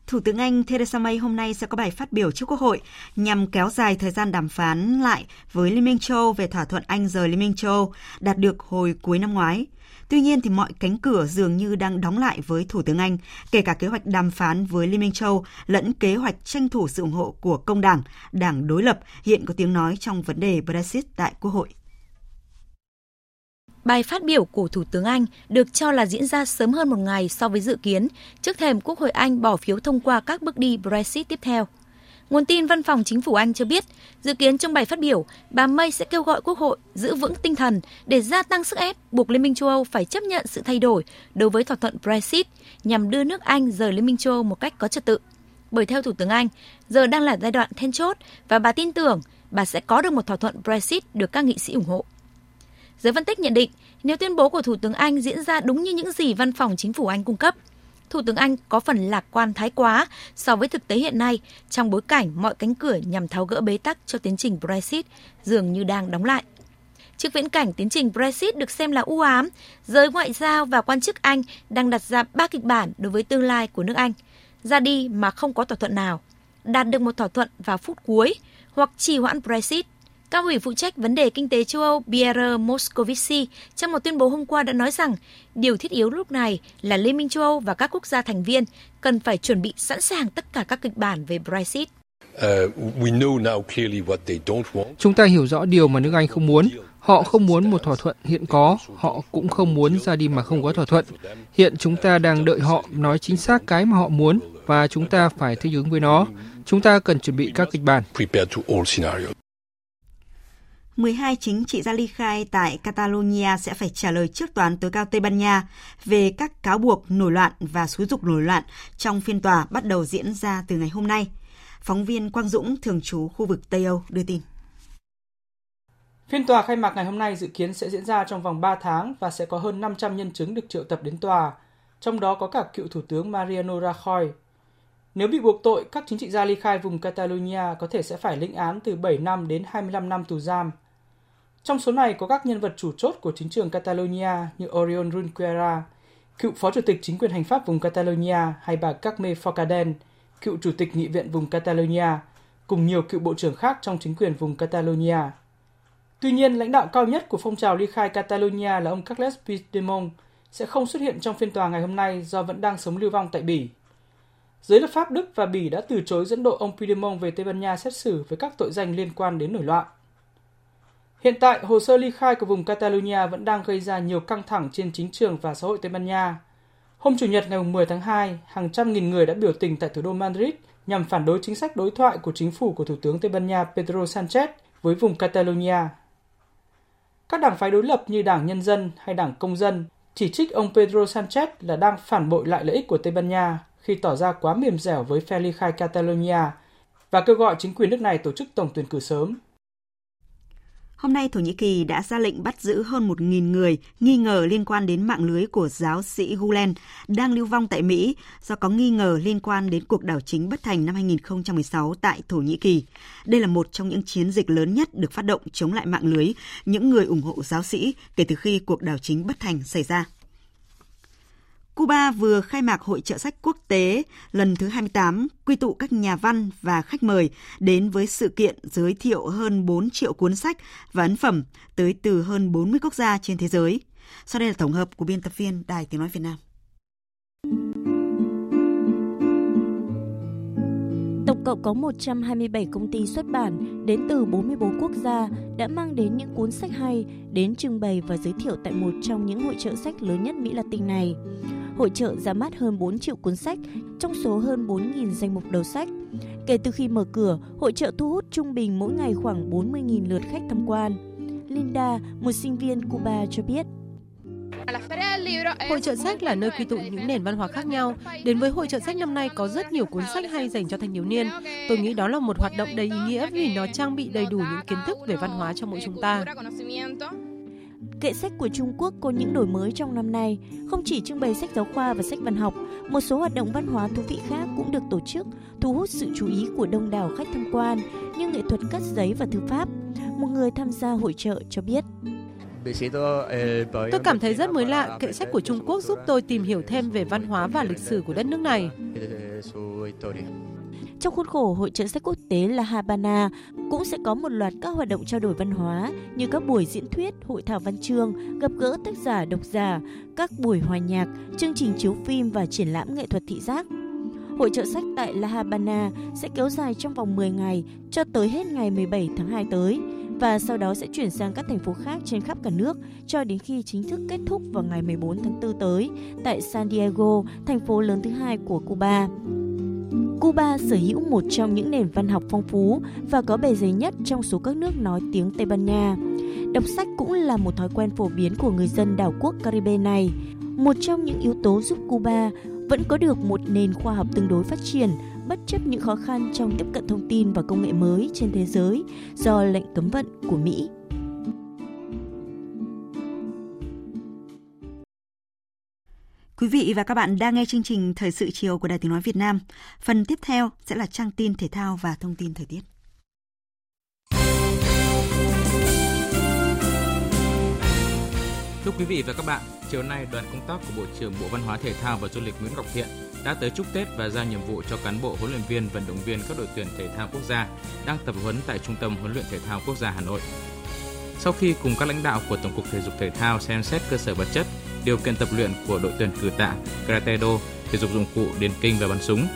S1: Thủ tướng Anh Theresa May hôm nay sẽ có bài phát biểu trước Quốc hội nhằm kéo dài thời gian đàm phán lại với Liên minh châu Âu về thỏa thuận Anh rời Liên minh châu Âu đạt được hồi cuối năm ngoái. Tuy nhiên thì mọi cánh cửa dường như đang đóng lại với Thủ tướng Anh, kể cả kế hoạch đàm phán với Liên minh châu lẫn kế hoạch tranh thủ sự ủng hộ của công đảng, đảng đối lập hiện có tiếng nói trong vấn đề Brexit tại Quốc hội.
S35: Bài phát biểu của Thủ tướng Anh được cho là diễn ra sớm hơn một ngày so với dự kiến, trước thềm Quốc hội Anh bỏ phiếu thông qua các bước đi Brexit tiếp theo. Nguồn tin văn phòng chính phủ Anh cho biết, dự kiến trong bài phát biểu, bà May sẽ kêu gọi Quốc hội giữ vững tinh thần để gia tăng sức ép buộc Liên minh châu Âu phải chấp nhận sự thay đổi đối với thỏa thuận Brexit nhằm đưa nước Anh rời Liên minh châu Âu một cách có trật tự. Bởi theo Thủ tướng Anh, giờ đang là giai đoạn then chốt và bà tin tưởng bà sẽ có được một thỏa thuận Brexit được các nghị sĩ ủng hộ. Giới phân tích nhận định, nếu tuyên bố của Thủ tướng Anh diễn ra đúng như những gì văn phòng chính phủ Anh cung cấp, Thủ tướng Anh có phần lạc quan thái quá so với thực tế hiện nay trong bối cảnh mọi cánh cửa nhằm tháo gỡ bế tắc cho tiến trình Brexit dường như đang đóng lại. Trước viễn cảnh tiến trình Brexit được xem là u ám, giới ngoại giao và quan chức Anh đang đặt ra ba kịch bản đối với tương lai của nước Anh. Ra đi mà không có thỏa thuận nào, đạt được một thỏa thuận vào phút cuối hoặc trì hoãn Brexit – Cao ủy phụ trách vấn đề kinh tế châu Âu Pierre Moscovici trong một tuyên bố hôm qua đã nói rằng điều thiết yếu lúc này là Liên minh châu Âu và các quốc gia thành viên cần phải chuẩn bị sẵn sàng tất cả các kịch bản về Brexit.
S37: Chúng ta hiểu rõ điều mà nước Anh không muốn. Họ không muốn một thỏa thuận hiện có, họ cũng không muốn ra đi mà không có thỏa thuận. Hiện chúng ta đang đợi họ nói chính xác cái mà họ muốn và chúng ta phải thích ứng với nó. Chúng ta cần chuẩn bị các kịch bản.
S1: 12 chính trị gia ly khai tại Catalonia sẽ phải trả lời trước toán tối cao Tây Ban Nha về các cáo buộc nổi loạn và xúi dục nổi loạn trong phiên tòa bắt đầu diễn ra từ ngày hôm nay. Phóng viên Quang Dũng, thường trú khu vực Tây Âu, đưa tin.
S38: Phiên tòa khai mạc ngày hôm nay dự kiến sẽ diễn ra trong vòng 3 tháng và sẽ có hơn 500 nhân chứng được triệu tập đến tòa, trong đó có cả cựu Thủ tướng Mariano Rajoy. Nếu bị buộc tội, các chính trị gia ly khai vùng Catalonia có thể sẽ phải lĩnh án từ 7 năm đến 25 năm tù giam – trong số này có các nhân vật chủ chốt của chính trường Catalonia như Oriol Runquera, cựu phó chủ tịch chính quyền hành pháp vùng Catalonia hay bà Carme Forcadell, cựu chủ tịch nghị viện vùng Catalonia, cùng nhiều cựu bộ trưởng khác trong chính quyền vùng Catalonia. Tuy nhiên, lãnh đạo cao nhất của phong trào ly khai Catalonia là ông Carles Puigdemont sẽ không xuất hiện trong phiên tòa ngày hôm nay do vẫn đang sống lưu vong tại Bỉ. Giới lập pháp Đức và Bỉ đã từ chối dẫn độ ông Puigdemont về Tây Ban Nha xét xử với các tội danh liên quan đến nổi loạn. Hiện tại, hồ sơ ly khai của vùng Catalonia vẫn đang gây ra nhiều căng thẳng trên chính trường và xã hội Tây Ban Nha. Hôm Chủ nhật ngày 10 tháng 2, hàng trăm nghìn người đã biểu tình tại thủ đô Madrid nhằm phản đối chính sách đối thoại của chính phủ của Thủ tướng Tây Ban Nha Pedro Sanchez với vùng Catalonia. Các đảng phái đối lập như Đảng Nhân dân hay Đảng Công dân chỉ trích ông Pedro Sanchez là đang phản bội lại lợi ích của Tây Ban Nha khi tỏ ra quá mềm dẻo với phe ly khai Catalonia và kêu gọi chính quyền nước này tổ chức tổng tuyển cử sớm.
S1: Hôm nay, Thổ Nhĩ Kỳ đã ra lệnh bắt giữ hơn 1.000 người nghi ngờ liên quan đến mạng lưới của giáo sĩ Gulen đang lưu vong tại Mỹ do có nghi ngờ liên quan đến cuộc đảo chính bất thành năm 2016 tại Thổ Nhĩ Kỳ. Đây là một trong những chiến dịch lớn nhất được phát động chống lại mạng lưới những người ủng hộ giáo sĩ kể từ khi cuộc đảo chính bất thành xảy ra. Cuba vừa khai mạc hội trợ sách quốc tế lần thứ 28, quy tụ các nhà văn và khách mời đến với sự kiện giới thiệu hơn 4 triệu cuốn sách và ấn phẩm tới từ hơn 40 quốc gia trên thế giới. Sau đây là tổng hợp của biên tập viên Đài Tiếng Nói Việt Nam.
S6: Tổng cộng có 127 công ty xuất bản đến từ 44 quốc gia đã mang đến những cuốn sách hay đến trưng bày và giới thiệu tại một trong những hội trợ sách lớn nhất Mỹ Latin này. Hội trợ ra mắt hơn 4 triệu cuốn sách trong số hơn 4.000 danh mục đầu sách. Kể từ khi mở cửa, hội trợ thu hút trung bình mỗi ngày khoảng 40.000 lượt khách tham quan. Linda, một sinh viên Cuba cho biết,
S39: Hội trợ sách là nơi quy tụ những nền văn hóa khác nhau. Đến với hội trợ sách năm nay có rất nhiều cuốn sách hay dành cho thanh thiếu niên. Tôi nghĩ đó là một hoạt động đầy ý nghĩa vì nó trang bị đầy đủ những kiến thức về văn hóa cho mỗi chúng ta.
S6: Kệ sách của Trung Quốc có những đổi mới trong năm nay, không chỉ trưng bày sách giáo khoa và sách văn học, một số hoạt động văn hóa thú vị khác cũng được tổ chức, thu hút sự chú ý của đông đảo khách tham quan như nghệ thuật cắt giấy và thư pháp. Một người tham gia hội trợ cho biết.
S39: Tôi cảm thấy rất mới lạ, kệ sách của Trung Quốc giúp tôi tìm hiểu thêm về văn hóa và lịch sử của đất nước này.
S6: Trong khuôn khổ hội trợ sách quốc tế La Habana cũng sẽ có một loạt các hoạt động trao đổi văn hóa như các buổi diễn thuyết, hội thảo văn chương, gặp gỡ tác giả, độc giả, các buổi hòa nhạc, chương trình chiếu phim và triển lãm nghệ thuật thị giác. Hội trợ sách tại La Habana sẽ kéo dài trong vòng 10 ngày cho tới hết ngày 17 tháng 2 tới và sau đó sẽ chuyển sang các thành phố khác trên khắp cả nước cho đến khi chính thức kết thúc vào ngày 14 tháng 4 tới tại San Diego, thành phố lớn thứ hai của Cuba. Cuba sở hữu một trong những nền văn học phong phú và có bề dày nhất trong số các nước nói tiếng Tây Ban Nha. Đọc sách cũng là một thói quen phổ biến của người dân đảo quốc Caribe này. Một trong những yếu tố giúp Cuba vẫn có được một nền khoa học tương đối phát triển, bất chấp những khó khăn trong tiếp cận thông tin và công nghệ mới trên thế giới do lệnh cấm vận của Mỹ.
S1: Quý vị và các bạn đang nghe chương trình Thời sự chiều của Đài Tiếng Nói Việt Nam. Phần tiếp theo sẽ là trang tin thể thao và thông tin thời tiết.
S40: Thưa quý vị và các bạn, chiều nay đoàn công tác của Bộ trưởng Bộ Văn hóa Thể thao và Du lịch Nguyễn Ngọc Thiện đã tới chúc Tết và giao nhiệm vụ cho cán bộ huấn luyện viên vận động viên các đội tuyển thể thao quốc gia đang tập huấn tại Trung tâm huấn luyện thể thao quốc gia Hà Nội. Sau khi cùng các lãnh đạo của Tổng cục Thể dục Thể thao xem xét cơ sở vật chất, điều kiện tập luyện của đội tuyển cử tạ, karate do, thể dục dụng cụ, điền kinh và bắn súng,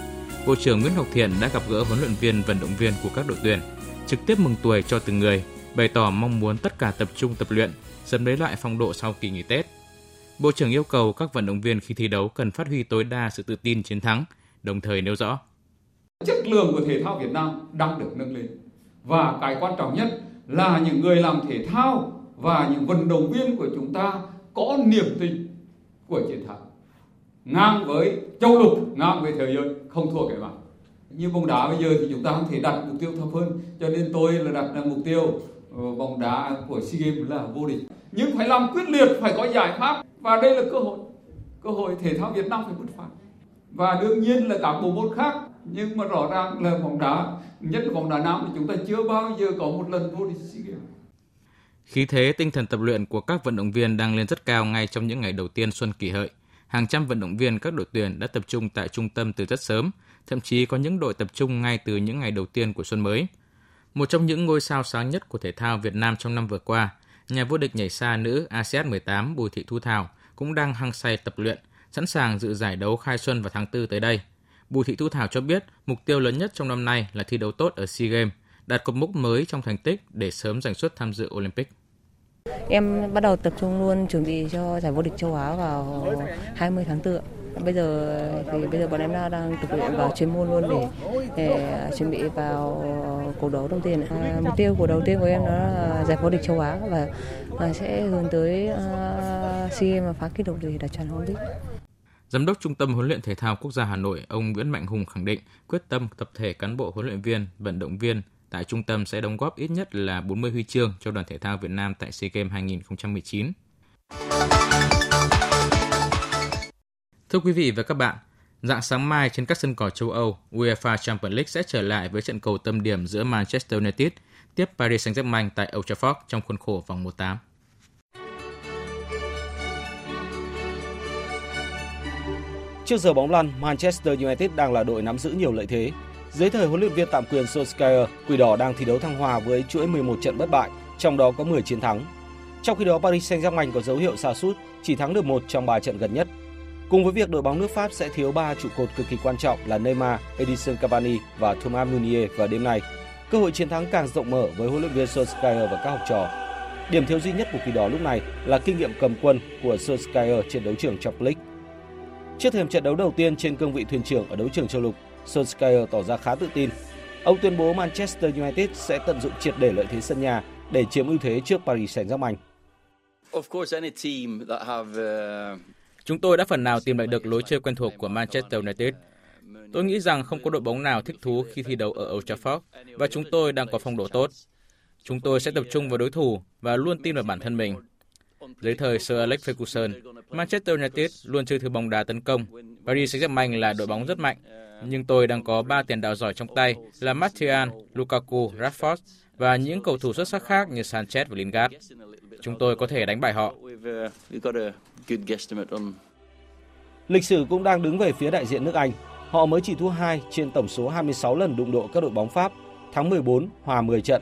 S40: Bộ trưởng Nguyễn Ngọc Thiện đã gặp gỡ huấn luyện viên vận động viên của các đội tuyển, trực tiếp mừng tuổi cho từng người, bày tỏ mong muốn tất cả tập trung tập luyện, sớm lấy lại phong độ sau kỳ nghỉ Tết. Bộ trưởng yêu cầu các vận động viên khi thi đấu cần phát huy tối đa sự tự tin chiến thắng, đồng thời nêu rõ.
S41: Chất lượng của thể thao Việt Nam đang được nâng lên. Và cái quan trọng nhất là những người làm thể thao và những vận động viên của chúng ta có niềm tin của chiến thắng. Ngang với châu lục, ngang với thế giới, không thua kẻ bạn. Như bóng đá bây giờ thì chúng ta không thể đặt mục tiêu thấp hơn. Cho nên tôi là đặt ra mục tiêu ờ, bóng đá của SEA Games là vô địch. Nhưng phải làm quyết liệt, phải có giải pháp và đây là cơ hội cơ hội thể thao Việt Nam phải bứt phá và đương nhiên là cả bộ môn khác nhưng mà rõ ràng là bóng đá nhất là bóng đá nam thì chúng ta chưa bao giờ có một lần vô địch SEA Games
S40: Khí thế tinh thần tập luyện của các vận động viên đang lên rất cao ngay trong những ngày đầu tiên xuân kỷ hợi. Hàng trăm vận động viên các đội tuyển đã tập trung tại trung tâm từ rất sớm, thậm chí có những đội tập trung ngay từ những ngày đầu tiên của xuân mới. Một trong những ngôi sao sáng nhất của thể thao Việt Nam trong năm vừa qua, nhà vô địch nhảy xa nữ ASEAN 18 Bùi Thị Thu Thảo cũng đang hăng say tập luyện, sẵn sàng dự giải đấu khai xuân vào tháng 4 tới đây. Bùi Thị Thu Thảo cho biết mục tiêu lớn nhất trong năm nay là thi đấu tốt ở SEA Games, đạt cột mốc mới trong thành tích để sớm giành suất tham dự Olympic.
S39: Em bắt đầu tập trung luôn chuẩn bị cho giải vô địch châu Á vào 20 tháng 4. Bây giờ thì bây giờ bọn em đang tập luyện vào chuyên môn luôn để, để chuẩn bị vào cuộc đấu đầu tiên. À, mục tiêu của đầu tiên của em đó là giải vô địch châu Á và à, sẽ hướng tới uh, SEA Games và phá kỷ lục để đạt chuẩn Olympic.
S40: Giám đốc Trung tâm Huấn luyện Thể thao Quốc gia Hà Nội, ông Nguyễn Mạnh Hùng khẳng định quyết tâm tập thể cán bộ huấn luyện viên, vận động viên tại trung tâm sẽ đóng góp ít nhất là 40 huy chương cho đoàn thể thao Việt Nam tại SEA Games 2019. Thưa quý vị và các bạn, dạng sáng mai trên các sân cỏ châu Âu, UEFA Champions League sẽ trở lại với trận cầu tâm điểm giữa Manchester United tiếp Paris Saint-Germain tại Old Trafford trong khuôn khổ vòng 1/8.
S42: Trước giờ bóng lăn, Manchester United đang là đội nắm giữ nhiều lợi thế. Dưới thời huấn luyện viên tạm quyền Solskjaer, Quỷ đỏ đang thi đấu thăng hoa với chuỗi 11 trận bất bại, trong đó có 10 chiến thắng. Trong khi đó, Paris Saint-Germain có dấu hiệu sa sút, chỉ thắng được một trong 3 trận gần nhất. Cùng với việc đội bóng nước Pháp sẽ thiếu 3 trụ cột cực kỳ quan trọng là Neymar, Edison Cavani và Thomas Meunier vào đêm nay, cơ hội chiến thắng càng rộng mở với huấn luyện viên Solskjaer và các học trò. Điểm thiếu duy nhất của Quỷ đỏ lúc này là kinh nghiệm cầm quân của Solskjaer trên đấu trường Champions League. Trước thềm trận đấu đầu tiên trên cương vị thuyền trưởng ở đấu trường châu lục, Solskjaer tỏ ra khá tự tin. Ông tuyên bố Manchester United sẽ tận dụng triệt để lợi thế sân nhà để chiếm ưu thế trước Paris Saint-Germain.
S40: Chúng tôi đã phần nào tìm lại được lối chơi quen thuộc của Manchester United. Tôi nghĩ rằng không có đội bóng nào thích thú khi thi đấu ở Old Trafford và chúng tôi đang có phong độ tốt. Chúng tôi sẽ tập trung vào đối thủ và luôn tin vào bản thân mình. Dưới thời Sir Alex Ferguson, Manchester United luôn chơi thứ bóng đá tấn công. Paris Saint-Germain là đội bóng rất mạnh, nhưng tôi đang có ba tiền đạo giỏi trong tay là Martial, Lukaku, Rashford và những cầu thủ xuất sắc khác như Sanchez và Lingard. Chúng tôi có thể đánh bại họ.
S42: Lịch sử cũng đang đứng về phía đại diện nước Anh. Họ mới chỉ thua 2 trên tổng số 26 lần đụng độ các đội bóng Pháp, thắng 14, hòa 10 trận.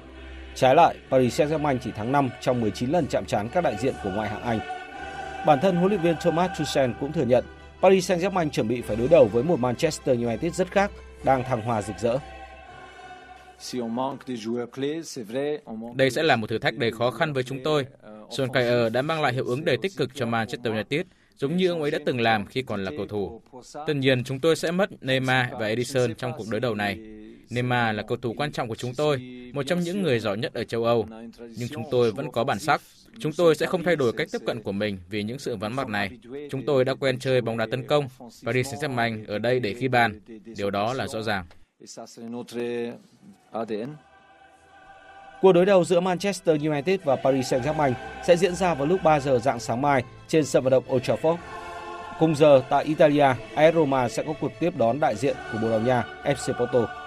S42: Trái lại, Paris Saint-Germain chỉ thắng 5 trong 19 lần chạm trán các đại diện của ngoại hạng Anh. Bản thân huấn luyện viên Thomas Tuchel cũng thừa nhận Paris Saint-Germain chuẩn bị phải đối đầu với một Manchester United rất khác, đang thăng hoa rực rỡ.
S40: Đây sẽ là một thử thách đầy khó khăn với chúng tôi. Solskjaer đã mang lại hiệu ứng đầy tích cực cho Manchester United, giống như ông ấy đã từng làm khi còn là cầu thủ. Tất nhiên, chúng tôi sẽ mất Neymar và Edison trong cuộc đối đầu này. Neymar là cầu thủ quan trọng của chúng tôi, một trong những người giỏi nhất ở châu Âu. Nhưng chúng tôi vẫn có bản sắc. Chúng tôi sẽ không thay đổi cách tiếp cận của mình vì những sự vắng mặt này. Chúng tôi đã quen chơi bóng đá tấn công. Paris Saint-Germain ở đây để ghi bàn. Điều đó là rõ ràng.
S42: Cuộc đối đầu giữa Manchester United và Paris Saint-Germain sẽ diễn ra vào lúc 3 giờ dạng sáng mai trên sân vận động Old Trafford. Cùng giờ tại Italia, AS Roma sẽ có cuộc tiếp đón đại diện của Bồ Đào Nha FC Porto.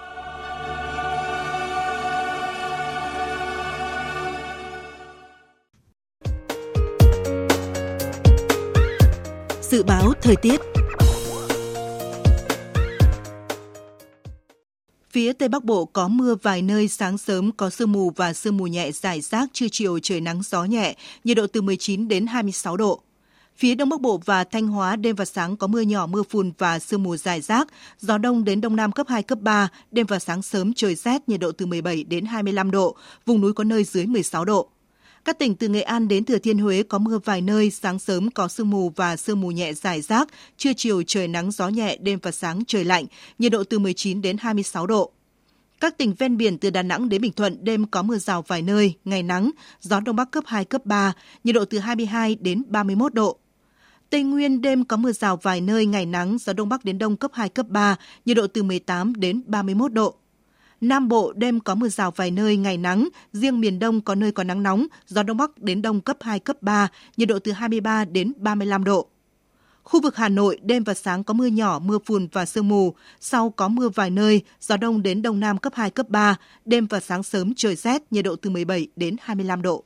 S33: Dự báo thời tiết Phía Tây Bắc Bộ có mưa vài nơi, sáng sớm có sương mù và sương mù nhẹ rải rác, trưa chiều trời nắng gió nhẹ, nhiệt độ từ 19 đến 26 độ. Phía Đông Bắc Bộ và Thanh Hóa đêm và sáng có mưa nhỏ, mưa phùn và sương mù dài rác, gió đông đến đông nam cấp 2, cấp 3, đêm và sáng sớm trời rét, nhiệt độ từ 17 đến 25 độ, vùng núi có nơi dưới 16 độ. Các tỉnh từ Nghệ An đến Thừa Thiên Huế có mưa vài nơi, sáng sớm có sương mù và sương mù nhẹ rải rác, trưa chiều trời nắng gió nhẹ, đêm và sáng trời lạnh, nhiệt độ từ 19 đến 26 độ. Các tỉnh ven biển từ Đà Nẵng đến Bình Thuận đêm có mưa rào vài nơi, ngày nắng, gió đông bắc cấp 2, cấp 3, nhiệt độ từ 22 đến 31 độ. Tây Nguyên đêm có mưa rào vài nơi, ngày nắng, gió đông bắc đến đông cấp 2, cấp 3, nhiệt độ từ 18 đến 31 độ. Nam Bộ đêm có mưa rào vài nơi, ngày nắng, riêng miền Đông có nơi có nắng nóng, gió Đông Bắc đến Đông cấp 2, cấp 3, nhiệt độ từ 23 đến 35 độ. Khu vực Hà Nội đêm và sáng có mưa nhỏ, mưa phùn và sương mù, sau có mưa vài nơi, gió Đông đến Đông Nam cấp 2, cấp 3, đêm và sáng sớm trời rét, nhiệt độ từ 17 đến 25 độ.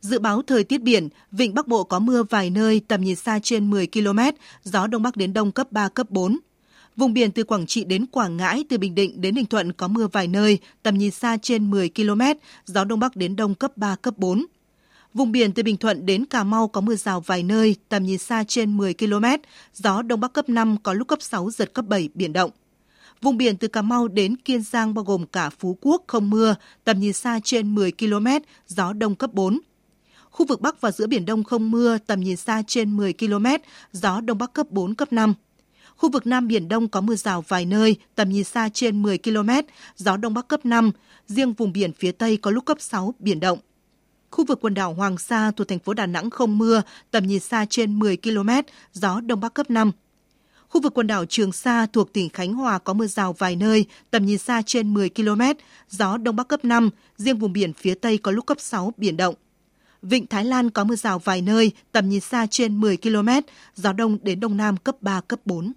S33: Dự báo thời tiết biển, vịnh Bắc Bộ có mưa vài nơi, tầm nhìn xa trên 10 km, gió Đông Bắc đến Đông cấp 3, cấp 4. Vùng biển từ Quảng Trị đến Quảng Ngãi, từ Bình Định đến Ninh Thuận có mưa vài nơi, tầm nhìn xa trên 10 km, gió Đông Bắc đến Đông cấp 3, cấp 4. Vùng biển từ Bình Thuận đến Cà Mau có mưa rào vài nơi, tầm nhìn xa trên 10 km, gió Đông Bắc cấp 5, có lúc cấp 6, giật cấp 7, biển động. Vùng biển từ Cà Mau đến Kiên Giang bao gồm cả Phú Quốc không mưa, tầm nhìn xa trên 10 km, gió Đông cấp 4. Khu vực Bắc và giữa Biển Đông không mưa, tầm nhìn xa trên 10 km, gió Đông Bắc cấp 4, cấp 5. Khu vực Nam Biển Đông có mưa rào vài nơi, tầm nhìn xa trên 10 km, gió Đông Bắc cấp 5. Riêng vùng biển phía Tây có lúc cấp 6, biển động. Khu vực quần đảo Hoàng Sa thuộc thành phố Đà Nẵng không mưa, tầm nhìn xa trên 10 km, gió Đông Bắc cấp 5. Khu vực quần đảo Trường Sa thuộc tỉnh Khánh Hòa có mưa rào vài nơi, tầm nhìn xa trên 10 km, gió Đông Bắc cấp 5, riêng vùng biển phía Tây có lúc cấp 6, biển động. Vịnh Thái Lan có mưa rào vài nơi, tầm nhìn xa trên 10 km, gió đông đến đông nam cấp 3, cấp 4.